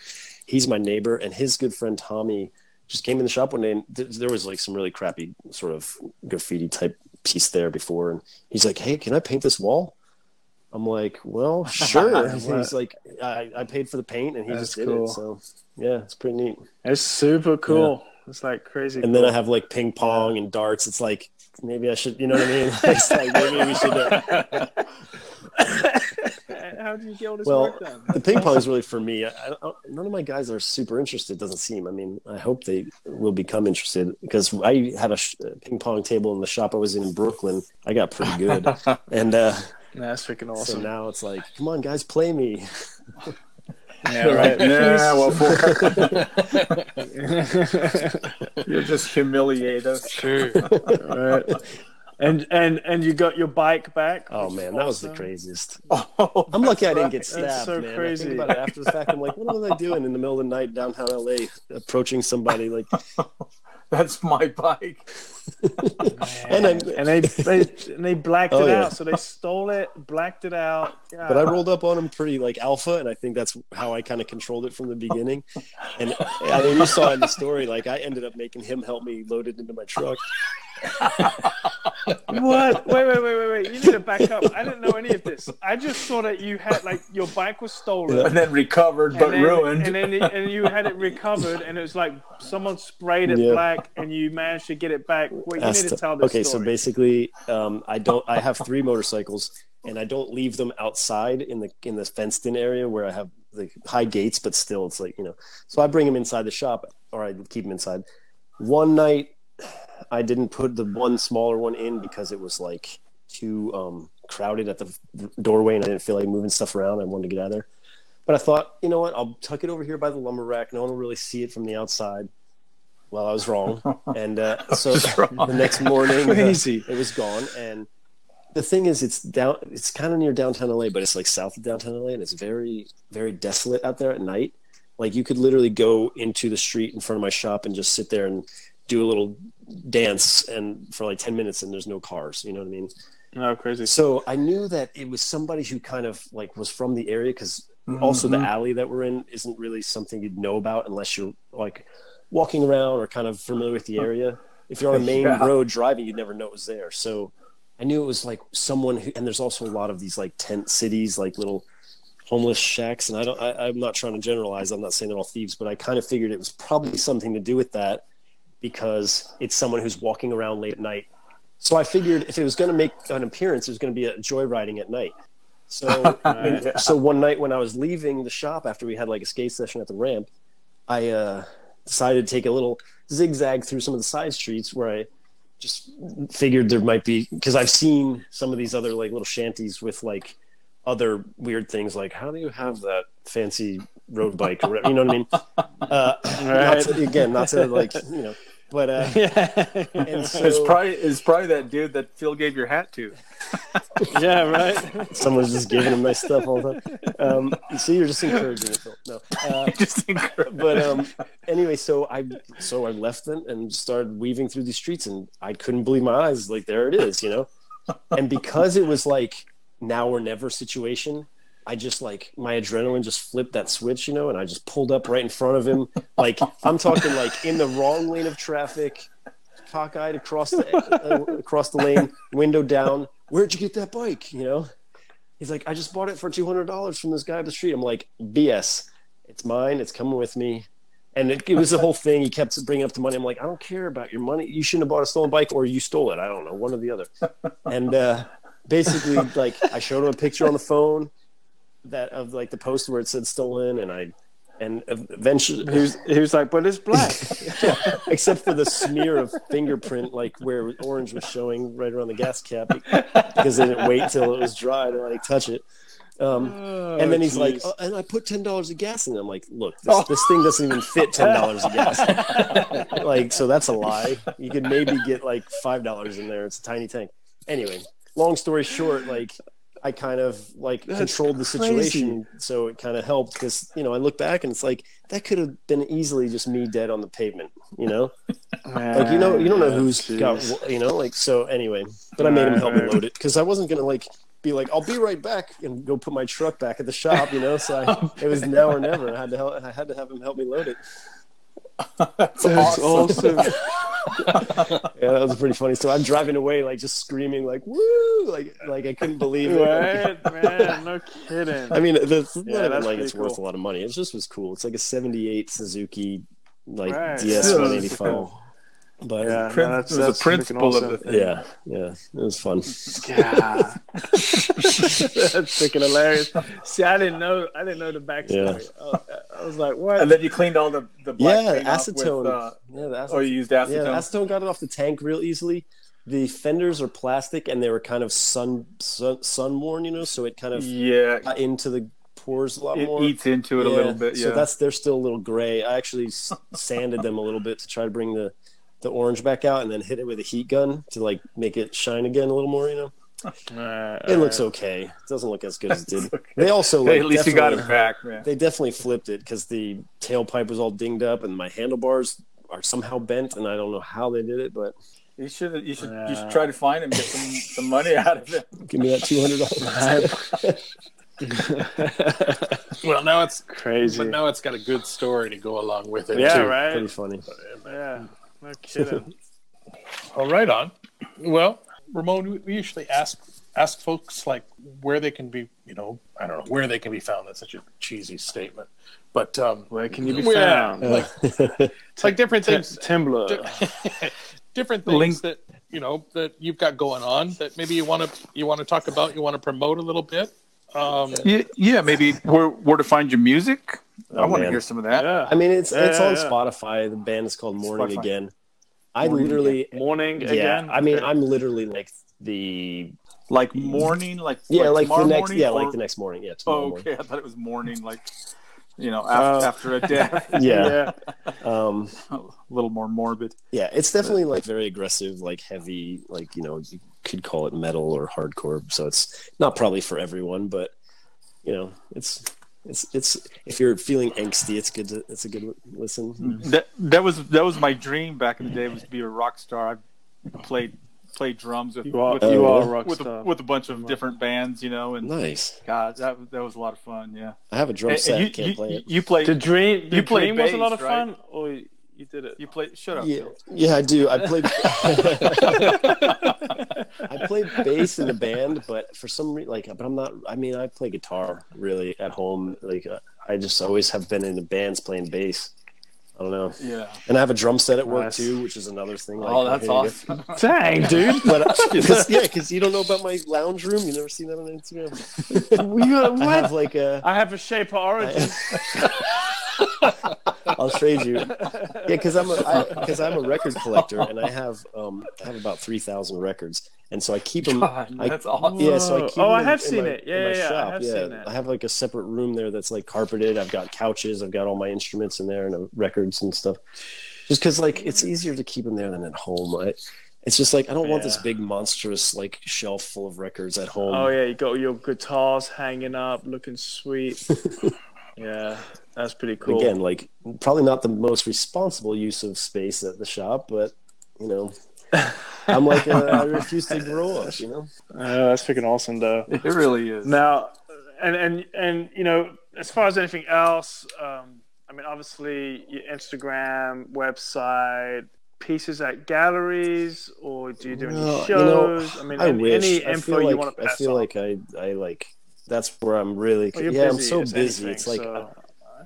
He's my neighbor, and his good friend Tommy just came in the shop one day, and th- there was like some really crappy sort of graffiti type piece there before, and he's like, "Hey, can I paint this wall?" I'm like, "Well, sure." He's like, I, "I paid for the paint, and he That's just did cool. it." So yeah, it's pretty neat. It's super cool. It's like crazy. and then. I have like ping pong and darts. It's like maybe I should, you know what I mean? It's like maybe we should. Uh, How do you get all this well, work done? the ping pong is really for me. I, I, none of my guys are super interested. Doesn't seem. I mean, I hope they will become interested because I had a, sh- a ping pong table in the shop I was in in Brooklyn. I got pretty good, and uh, That's freaking so awesome. now it's like, come on, guys, play me. yeah, right. Yeah, well, you'll just humiliate us. Sure. right. And and and you got your bike back. Oh man, is that was the craziest. Oh, I'm lucky I didn't get stabbed, That's so man. I crazy. think about it after the fact. I'm like, what was I doing in the middle of the night downtown LA, approaching somebody like, That's my bike. and I, and they they and they blacked Oh, it yeah. out. So they stole it, blacked it out. Yeah. but I rolled up on him pretty like alpha, and I think that's how I kind of controlled it from the beginning. And I mean, you saw in the story, like I ended up making him help me load it into my truck. What? Wait, wait, wait, wait, wait. You need to back up. I didn't know any of this. I just saw that you had like your bike was stolen. And then recovered, but and then, ruined. And then and you had it recovered, and it was like someone sprayed it Yeah. black, and you managed to get it back. Wait, you That's need to tell this okay, so basically, um, I don't. I have three motorcycles, and I don't leave them outside in the in the fenced-in area where I have the high gates, but still, it's like you know. So I bring them inside the shop, or I keep them inside. One night, I didn't put the one smaller one in because it was like too um, crowded at the doorway, and I didn't feel like moving stuff around. I wanted to get out of there. But I thought, you know what? I'll tuck it over here by the lumber rack. No one will really see it from the outside. Well, I was wrong, and uh, so the next morning, uh, it was gone. And the thing is, it's down. It's kind of near downtown LA, but it's like south of downtown LA, and it's very, very desolate out there at night. Like you could literally go into the street in front of my shop and just sit there and do a little dance, and for like ten minutes, and there's no cars. You know what I mean? No, crazy. So I knew that it was somebody who kind of like was from the area because also the alley that we're in isn't really something you'd know about unless you're like walking around or kind of familiar with the area. If you're on a main Yeah. road driving, you'd never know it was there. So I knew it was like someone who, and there's also a lot of these like tent cities, like little homeless shacks. And I don't, I, I'm not trying to generalize. I'm not saying they're all thieves, but I kind of figured it was probably something to do with that because it's someone who's walking around late at night. So I figured if it was going to make an appearance, it was going to be a joyriding at night. So, and- so one night when I was leaving the shop after we had like a skate session at the ramp, I uh, decided to take a little zigzag through some of the side streets where I just figured there might be because I've seen some of these other like little shanties with like other weird things like how do you have that fancy road bike or whatever, you know what I mean? Uh, not to- again, not to like you know, but uh, yeah, and so It's probably it's probably that dude that Phil gave your hat to. yeah, right. someone's just giving him my stuff all the time. Um, so you're just encouraging it, Phil. No. Uh, Just encourage- but um anyway so i so i left them and started weaving through these streets and i couldn't believe my eyes like there it is you know and because it was like now or never situation i just like my adrenaline just flipped that switch you know and i just pulled up right in front of him like i'm talking like in the wrong lane of traffic cockeyed across the uh, across the lane window down where'd you get that bike you know he's like i just bought it for $200 from this guy up the street i'm like bs it's mine. It's coming with me. And it, it was the whole thing. He kept bringing up the money. I'm like, I don't care about your money. You shouldn't have bought a stolen bike, or you stole it. I don't know, one or the other. And uh, basically, like, I showed him a picture on the phone that of like the post where it said stolen, and I, and eventually, He was, he was like, but it's black. except for the smear of fingerprint, like where orange was showing right around the gas cap, because they didn't wait till it was dry to like touch it. Um, and then he's like, oh, and I put ten dollars of gas in. it." I'm like, look, this, this thing doesn't even fit ten dollars of gas. like, so that's a lie. You could maybe get like five dollars in there. It's a tiny tank. Anyway, long story short, like I kind of like controlled the situation, so it kind of helped because you know I look back and it's like that could have been easily just me dead on the pavement, you know. Like you know, you don't know who's got you know. Like so. Anyway, but I made him help me load it because I wasn't gonna like be like I'll be right back and go put my truck back at the shop, you know. So I, it was now or never. I had to help, I had to have him help me load it. That's awesome. Yeah, that was pretty funny. So I'm driving away, like just screaming, like "woo!" Like like I couldn't believe it. right, man. No kidding. I mean, the, Yeah, not even that's like pretty it's worth a lot of money. It just was cool. It's like a '78 Suzuki, like Right. DS Yeah, 185. cool. But yeah, yeah, no, that's, it was that's a principle of the thing. yeah, yeah, it was fun. Yeah, that's freaking hilarious. See, I didn't know, I didn't know the backstory. I, I was like, what? And then you cleaned all the the black Yeah, paint off with, acetone. uh, yeah, the acetone. or you used acetone. the acetone got it off the tank real easily. The fenders are plastic and they were kind of sun sun, sun worn, you know, so it kind of yeah, got into the pores a lot it more. eats into it a little bit. Yeah, So that's they're still a little gray. I actually sanded them a little bit to try to bring the the orange back out, and then hit it with a heat gun to like make it shine again a little more. You know, Alright, it looks okay. It doesn't look as good as it did. okay. They also Hey, at least you got it back, man. They definitely flipped it because the tailpipe was all dinged up, and my handlebars are somehow bent, and I don't know how they did it, but You should you should you should try to find him, get some some money out of him. give me that two hundred dollars. Well, now it's Crazy. but now it's got a good story to go along with it. Yeah, too. right. Pretty funny. yeah, no kidding. All right, on. Well, Ramon, we- we usually ask ask folks like where they can be. You know, I don't know where they can be found. That's such a cheesy statement, but um, Where can you be Yeah, found? like it's like different Tim- things. Timber. different things Link- that you know that you've got going on that maybe you want to you want to talk about you want to promote a little bit Um, Yeah, yeah, maybe where where to find your music. I Oh, want to hear some of that. Yeah. I mean, it's Yeah, it's yeah, on yeah. Spotify. The band is called Morning Spotify. Again. I Morning literally, Morning yeah. again. I mean, Okay. I'm literally like the Like morning, like yeah, like, the next morning, yeah, or- like the next morning. Yeah, tomorrow Oh, morning. okay. I thought it was morning, like you know, after, Uh, after a death. Yeah. Um, a little more morbid. yeah, it's definitely like very aggressive, like heavy, like you know, you could call it metal or hardcore. So it's not probably for everyone, but you know, it's it's it's if you're feeling angsty, it's good to it's a good listen. That that was that was my dream back in the day was to be a rock star. I played played drums with You are, with, you are a rock with, a, with a bunch of different bands, you know, and Nice. God, that that was a lot of fun. Yeah, I have a drum And- set. and you, can't you, play it. you play the dream, the You played dream was a lot bass, of right? fun, or you you did it. you played. Shut up. Yeah, Phil. yeah, I do. I played. I played bass in the band, but for some reason, like, but I'm not. I mean, I play guitar really at home. Like, uh, I just always have been in the bands playing bass. I don't know, Yeah. and I have a drum set at work Nice. too, which is another thing. Like, oh, that's here you go. awesome. Dang, dude. But uh, cause, yeah, because you don't know about my lounge room. You never seen that on Instagram. We got- I have like a. I have a Shaper Origin. I'll trade you. Yeah, because I'm a because I'm a record collector, and I have um I have about three thousand records, and so I keep them. God, I- that's awesome. Yeah, so I Whoa. keep Oh, them I have in seen my- it. in Yeah, my yeah, I shop, have yeah. seen it. I have like a separate room there that's like carpeted. I've got couches. I've got all my instruments in there and uh, records and stuff. Just because like it's easier to keep them there than at home. I, it's just like I don't want this big monstrous like shelf full of records at home. Oh yeah, you got your guitars hanging up, looking sweet. yeah, that's pretty cool. Again, like probably not the most responsible use of space at the shop, but you know, I'm like uh, I refuse to grow up. You know. Uh, that's freaking awesome, though. It really is. Now, and and and you know, as far as anything else, um, I mean, obviously, your Instagram, website, pieces at galleries, or do you do any No, you know, shows? I mean, I any, wish. any I info feel like you want to pass I feel on. like I I like that's where I'm really Well, you're yeah I'm so busy. anything, It's like so,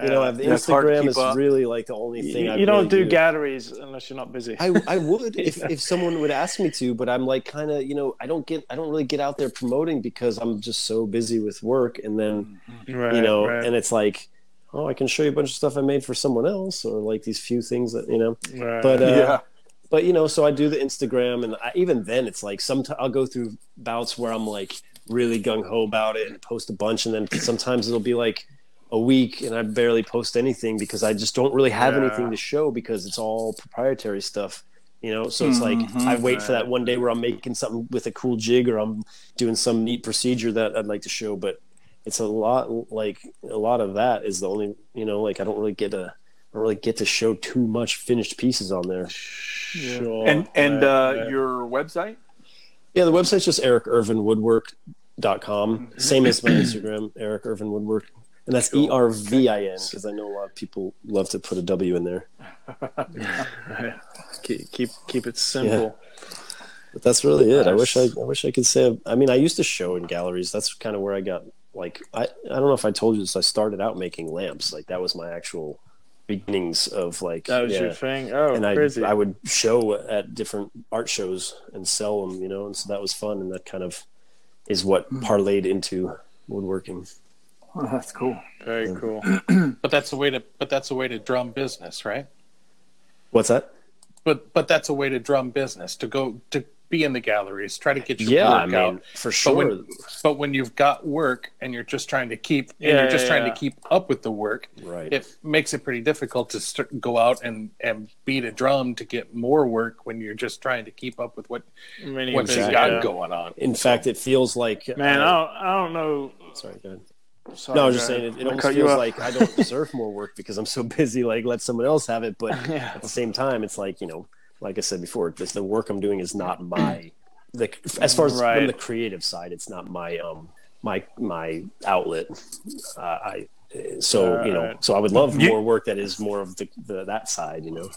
you know yeah. the Yeah, it's Instagram is up. really like the only thing you, I you don't really do galleries unless you're not busy. I, I would if, if someone would ask me to, but I'm like kind of you know I don't get I don't really get out there promoting because I'm just so busy with work, and then right, you know, right, and it's like oh I can show you a bunch of stuff I made for someone else, or like these few things that you know, right. but uh, yeah. but you know, so I do the Instagram, and I, even then, it's like sometimes I'll go through bouts where I'm like really gung ho about it and post a bunch, and then sometimes it'll be like a week and I barely post anything because I just don't really have Yeah. anything to show because it's all proprietary stuff. You know, so it's like Mhm. I wait for that one day where I'm making something with a cool jig or I'm doing some neat procedure that I'd like to show, but it's a lot like a lot of that is the only you know like I don't really get a I don't really get to show too much finished pieces on there. Sure. And and uh, right. your website? Yeah, the website's just ericervinwoodwork.com. Same as my Instagram, Eric Ervin Woodwork. And that's E R V I N because I know a lot of people love to put a W in there. Right. keep keep keep it simple. But that's really it. I wish I, I wish I could say. I mean, I used to show in galleries. That's kind of where I got like I, I don't know if I told you this. I started out making lamps. Like that was my actual beginnings of like That was yeah. your thing. Oh, and I crazy. I would show at different art shows and sell them, you know, and so that was fun, and that kind of is what hmm. parlayed into woodworking. Oh, that's cool. Very cool. but that's a way to but that's a way to drum business, right? What's that? But but that's a way to drum business to go to be in the galleries, try to get your Yeah, work I mean, out. for But sure. when, but when you've got work and you're just trying to keep and you're just yeah, trying yeah. to keep up with the work, right. it makes it pretty difficult to st- go out and and beat a drum to get more work when you're just trying to keep up with what Many what busy, you Exactly. got yeah. going on. In fact, it feels like Man, I uh, don't, I don't know. sorry, go ahead. Sorry, No, I was just saying it, it almost feels like I don't deserve more work because I'm so busy. Like let someone else have it, but Yeah. at the same time, it's like you know, like I said before, this, the work I'm doing is not my the as far as Right. from the creative side, it's not my um my my outlet. Uh, I so you know, so I would love You- more work that is more of the, the that side. You know,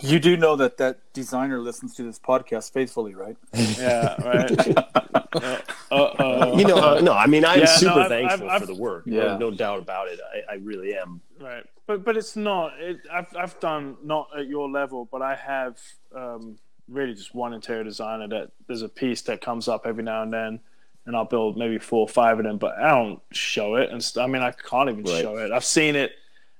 You do know that that designer listens to this podcast faithfully, right? Yeah, right. Uh you know, uh, no, I mean, I'm Yeah, no, super I've- thankful I've- for the work. Yeah. No, no doubt about it. I, I really am. Right, but but it's not. It, I've I've done not at your level, but I have um, really just one interior designer that there's a piece that comes up every now and then, and I'll build maybe four or five of them, but I don't show it. And st- I mean, I can't even Right. show it. I've seen it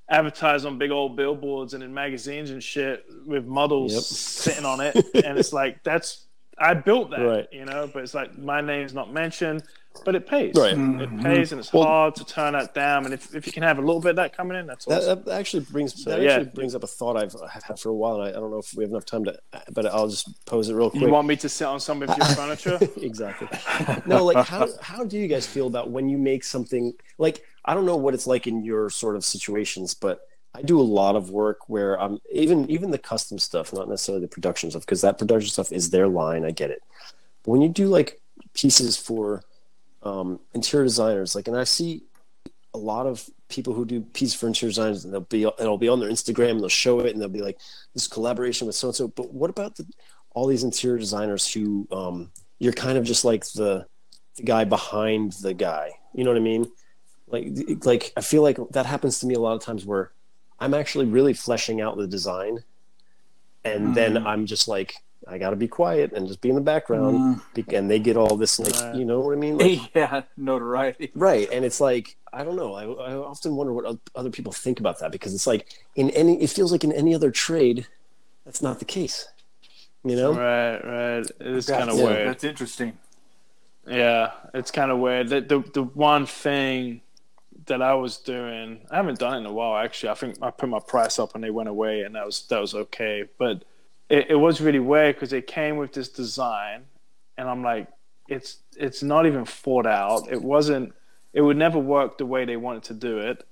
advertised on big old billboards and in magazines and shit with models Yep. sitting on it, and it's like that's I built that, Right. you know. But it's like my name's not mentioned, but it pays. Right. Mm-hmm. It pays, and it's Well- hard to turn that down. And if, if you can have a little bit of that coming in, that's awesome. That, that actually brings that yeah. actually brings up a thought I've had for a while, and I, I don't know if we have enough time to, but I'll just pose it real quick. you want me to sit on some of your furniture? exactly. No, like how how do you guys feel about when you make something like I don't know what it's like in your sort of situations, but I do a lot of work where I'm even even the custom stuff, not necessarily the production stuff, because that production stuff is their line. I get it. But when you do like pieces for um, interior designers, like, and I see a lot of people who do pieces for interior designers, and they'll be and it'll be on their Instagram, and they'll show it, and they'll be like, "This collaboration with so and so." But what about the, all these interior designers who um, you're kind of just like the the guy behind the guy. You know what I mean? Like like I feel like that happens to me a lot of times where I'm actually really fleshing out the design, and hmm. then I'm just like I got to be quiet and just be in the background, hmm. be- and they get all this like Right. you know what I mean? Like, yeah, notoriety. Right, and it's like I don't know. I, I often wonder what other people think about that because it's like in any, it feels like in any other trade, that's not the case. You know? right, right. It's kind of Yeah. weird. That's interesting. Yeah, it's kind of weird. The, the the one thing that I was doing, I haven't done it in a while. Actually, I think I put my price up and they went away, and that was that was okay. But it, it was really weird because it came with this design, and I'm like, it's it's not even thought out. It wasn't. It would never work the way they wanted to do it.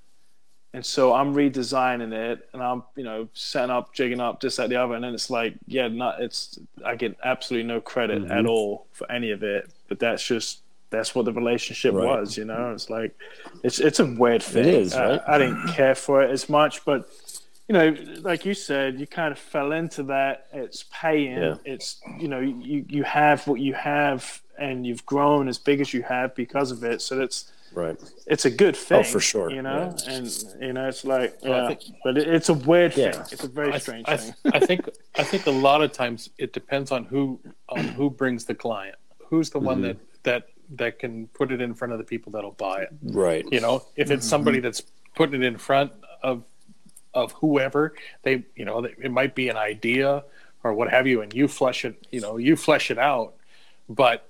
And so I'm redesigning it, and I'm you know setting up, jigging up, this, that, the other, and then it's like, yeah, not it's. I get absolutely no credit Mm-hmm. at all for any of it, but that's just that's what the relationship Right. was, you know. It's like it's it's a weird thing. is, I- right? I, didn't care for it as much, but you know, like you said, you kind of fell into that. It's paying. Yeah. It's you know, you you have what you have, and you've grown as big as you have because of it. So that's Right. it's a good thing. Oh, for sure, You know, and you know, it's like, Well, yeah, think- but it, it's a weird Yeah. thing. It's a very I, strange I, thing. I think I think a lot of times it depends on who on who brings the client. Who's the one mm-hmm. that that that can put it in front of the people that'll buy it. Right. You know, if it's mm-hmm. somebody that's putting it in front of of whoever, they you know it might be an idea or what have you, and you flesh it. You know, you flesh it out, but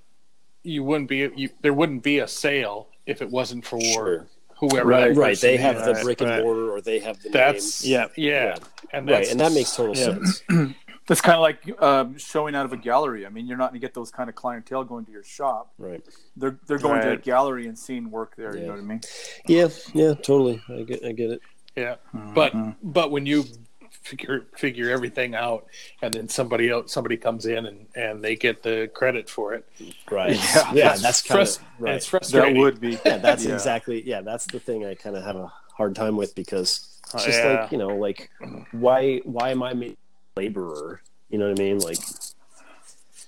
you wouldn't be you, there wouldn't be a sale if it wasn't for Sure. whoever. Right, that Right. person They is. have the Right, brick and mortar, or they have the That's name. Yeah. yeah, Yeah. and Right, and that makes total Yeah. sense. That's kind of like um, showing out of a gallery. I mean, you're not going to get those kind of clientele going to your shop. Right. They're they're going to a gallery and seeing work there. You know what I mean? Yeah. Yeah. Totally. I get. I get it. Yeah, but but when you figure figure everything out, and then somebody else somebody comes in and and they get the credit for it, Right. Yeah. Yeah. that's kind frus- of and right. it's frustrating. That would be. yeah, that's Yeah. exactly yeah, that's the thing I kind of have a hard time with because it's Oh, just yeah. like, you know, like why why am I made a laborer? You know what I mean? Like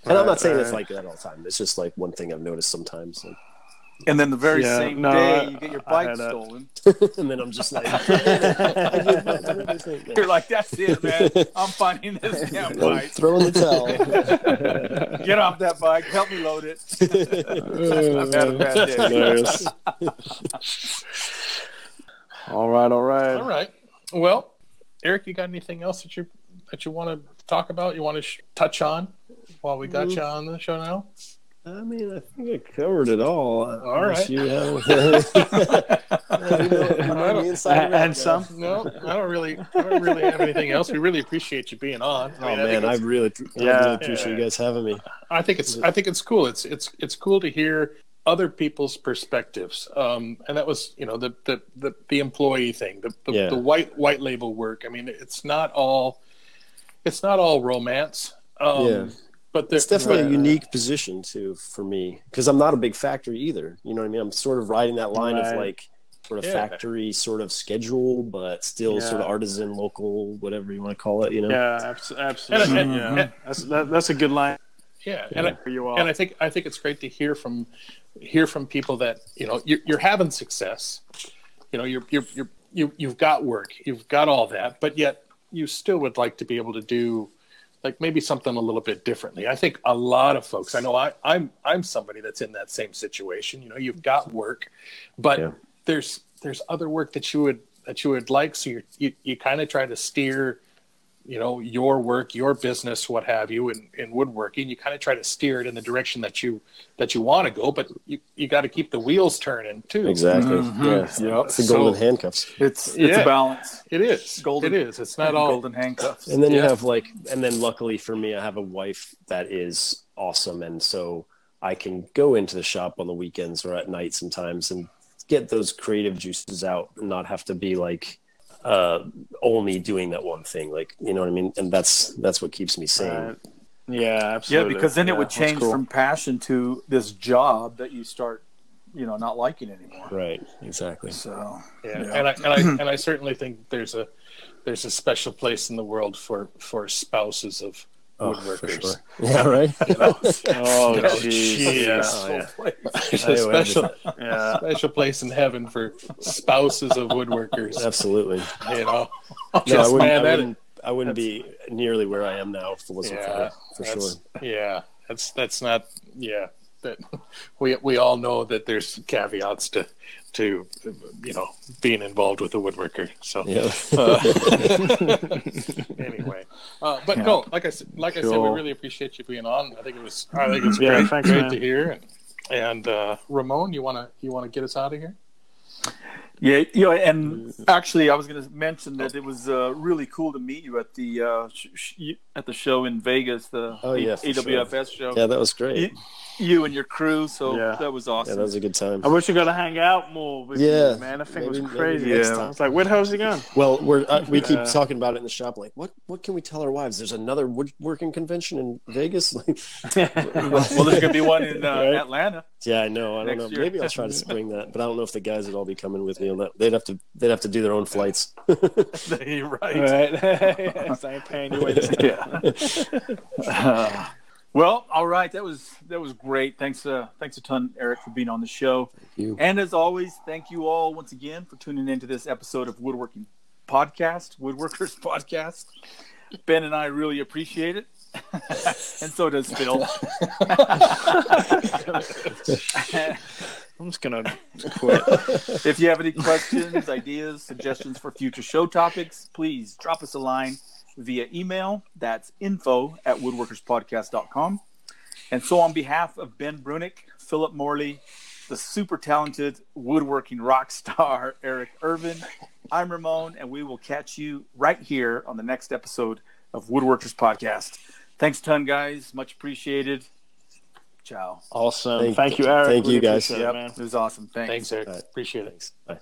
and I'm not saying it's like that all the time. It's just like one thing I've noticed sometimes. Like, And then the very Yeah, same no, day you get your bike stolen, and then I'm just like you're like, "That's it, man. I'm finding this damn bike. Throwing the towel. Get off that bike. Help me load it." I've had a bad day. All right, all right. All right. Well, Eric, you got anything else that you that you want to talk about? You want to sh- touch on while we got you on the show now? I mean, I think I covered it all. All right. You have, you know, you know me inside and And some. No, I don't really, I don't really have anything else. We really appreciate you being on. I Oh mean, I man, think I it's- really, I Yeah. really appreciate you guys having me. I think it's I think it's cool. It's it's it's cool to hear other people's perspectives. Um, and that was you know the the the, the employee thing, the the, Yeah. the white white label work. I mean, it's not all it's not all romance. Um, Yeah. but there's It's definitely a but- unique position too for me because I'm not a big factory either. You know what I mean? I'm sort of riding that line of like sort of Yeah. factory sort of schedule, but still Yeah. sort of artisan, local, whatever you want to call it. You know? Yeah, absolutely. And- and- yeah. and- that's that, that's a good line yeah, and I, for you all. and I think I think it's great to hear from hear from people that you know you're, you're having success. You know, you're you're you're you you've got work, you've got all that, but yet you still would like to be able to do like maybe something a little bit differently. I think a lot of folks, I know I, I'm I'm somebody that's in that same situation. You know, you've got work, but Yeah. there's there's other work that you would that you would like. So you're, you you kind of try to steer, you know, your work, your business, what have you, in, in woodworking. You kind of try to steer it in the direction that you that you want to go, but you, you got to keep the wheels turning too. Exactly. Mhm. Yeah. Yep. It's the golden So- handcuffs. It's it's Yeah. a balance. It is. Golden- it is. It's not all golden handcuffs. And then you have like, and then luckily for me, I have a wife that is awesome, and so I can go into the shop on the weekends or at night sometimes and get those creative juices out, and not have to be like uh, only doing that one thing. Like you know what I mean? And that's that's what keeps me sane. Right. Yeah, absolutely. Yeah, because then Yeah, it would change cool. from passion to this job that you start, you know, not liking anymore. Right. Exactly. So Yeah, Yeah. and I and I and I certainly think there's a there's a special place in the world for for spouses of Oh, woodworkers. sure. Yeah. Right. You know, Oh, oh You know, jeez. yeah. Oh, yeah. there's I a special Yeah. special place in heaven for spouses of woodworkers. Absolutely. You know, No, I wouldn't. man, I wouldn't, I wouldn't be nearly where I am now if it wasn't Yeah, for her, for sure. yeah, that's that's not yeah. That we we all know that there's caveats to to you know being involved with a woodworker. So Yeah. anyway, uh, but Yeah. no, like I said, like I said, we really appreciate you being on. I think it was, I think it's Yeah, great, thanks, great man. to hear. And, and uh, Ramon, you wanna you wanna get us out of here? yeah, you know, and actually, I was going to mention that it was uh, really cool to meet you at the uh, sh- sh- at the show in Vegas, the Oh, yeah, for sure. AWFS show. yeah, that was great. You, you and your crew, so Yeah. that was awesome. Yeah, that was a good time. I wish we got to hang out more with Yeah, you, man. I think maybe- was crazy. yeah. time. It's like, where the hell's he going? Well, we're uh, we keep Yeah. talking about it in the shop. Like, what what can we tell our wives? There's another woodworking convention in Vegas. Like, well, there's going to be one in uh, Right. Atlanta. yeah, I know. I don't know. year. Maybe I'll try to spring that, but I don't know if the guys would all be coming with me on that. They'd have to they'd have to do their own flights. You're right. right. so I ain't paying you this time. yeah. Well, all right. That was that was great. Thanks, uh, thanks a ton, Eric, for being on the show. you. And as always, thank you all once again for tuning into this episode of Woodworking Podcast, Woodworkers Podcast. Ben and I really appreciate it, and so does Phil. I'm just going to quit. if you have any questions, ideas, suggestions for future show topics, please drop us a line via email. That's info at woodworkerspodcast.com. And so, on behalf of Ben Brunick, Philip Morley, the super talented woodworking rock star Eric Ervin, I'm Ramon, and we will catch you right here on the next episode of Woodworkers Podcast. Thanks a ton, guys. Much appreciated. Ciao. Awesome. Thank- Thank, you, Eric. thank you, guys. appreciate it, Yep, man. it was awesome. Thanks. Thanks, Eric. All right. Appreciate it. Thanks. Bye.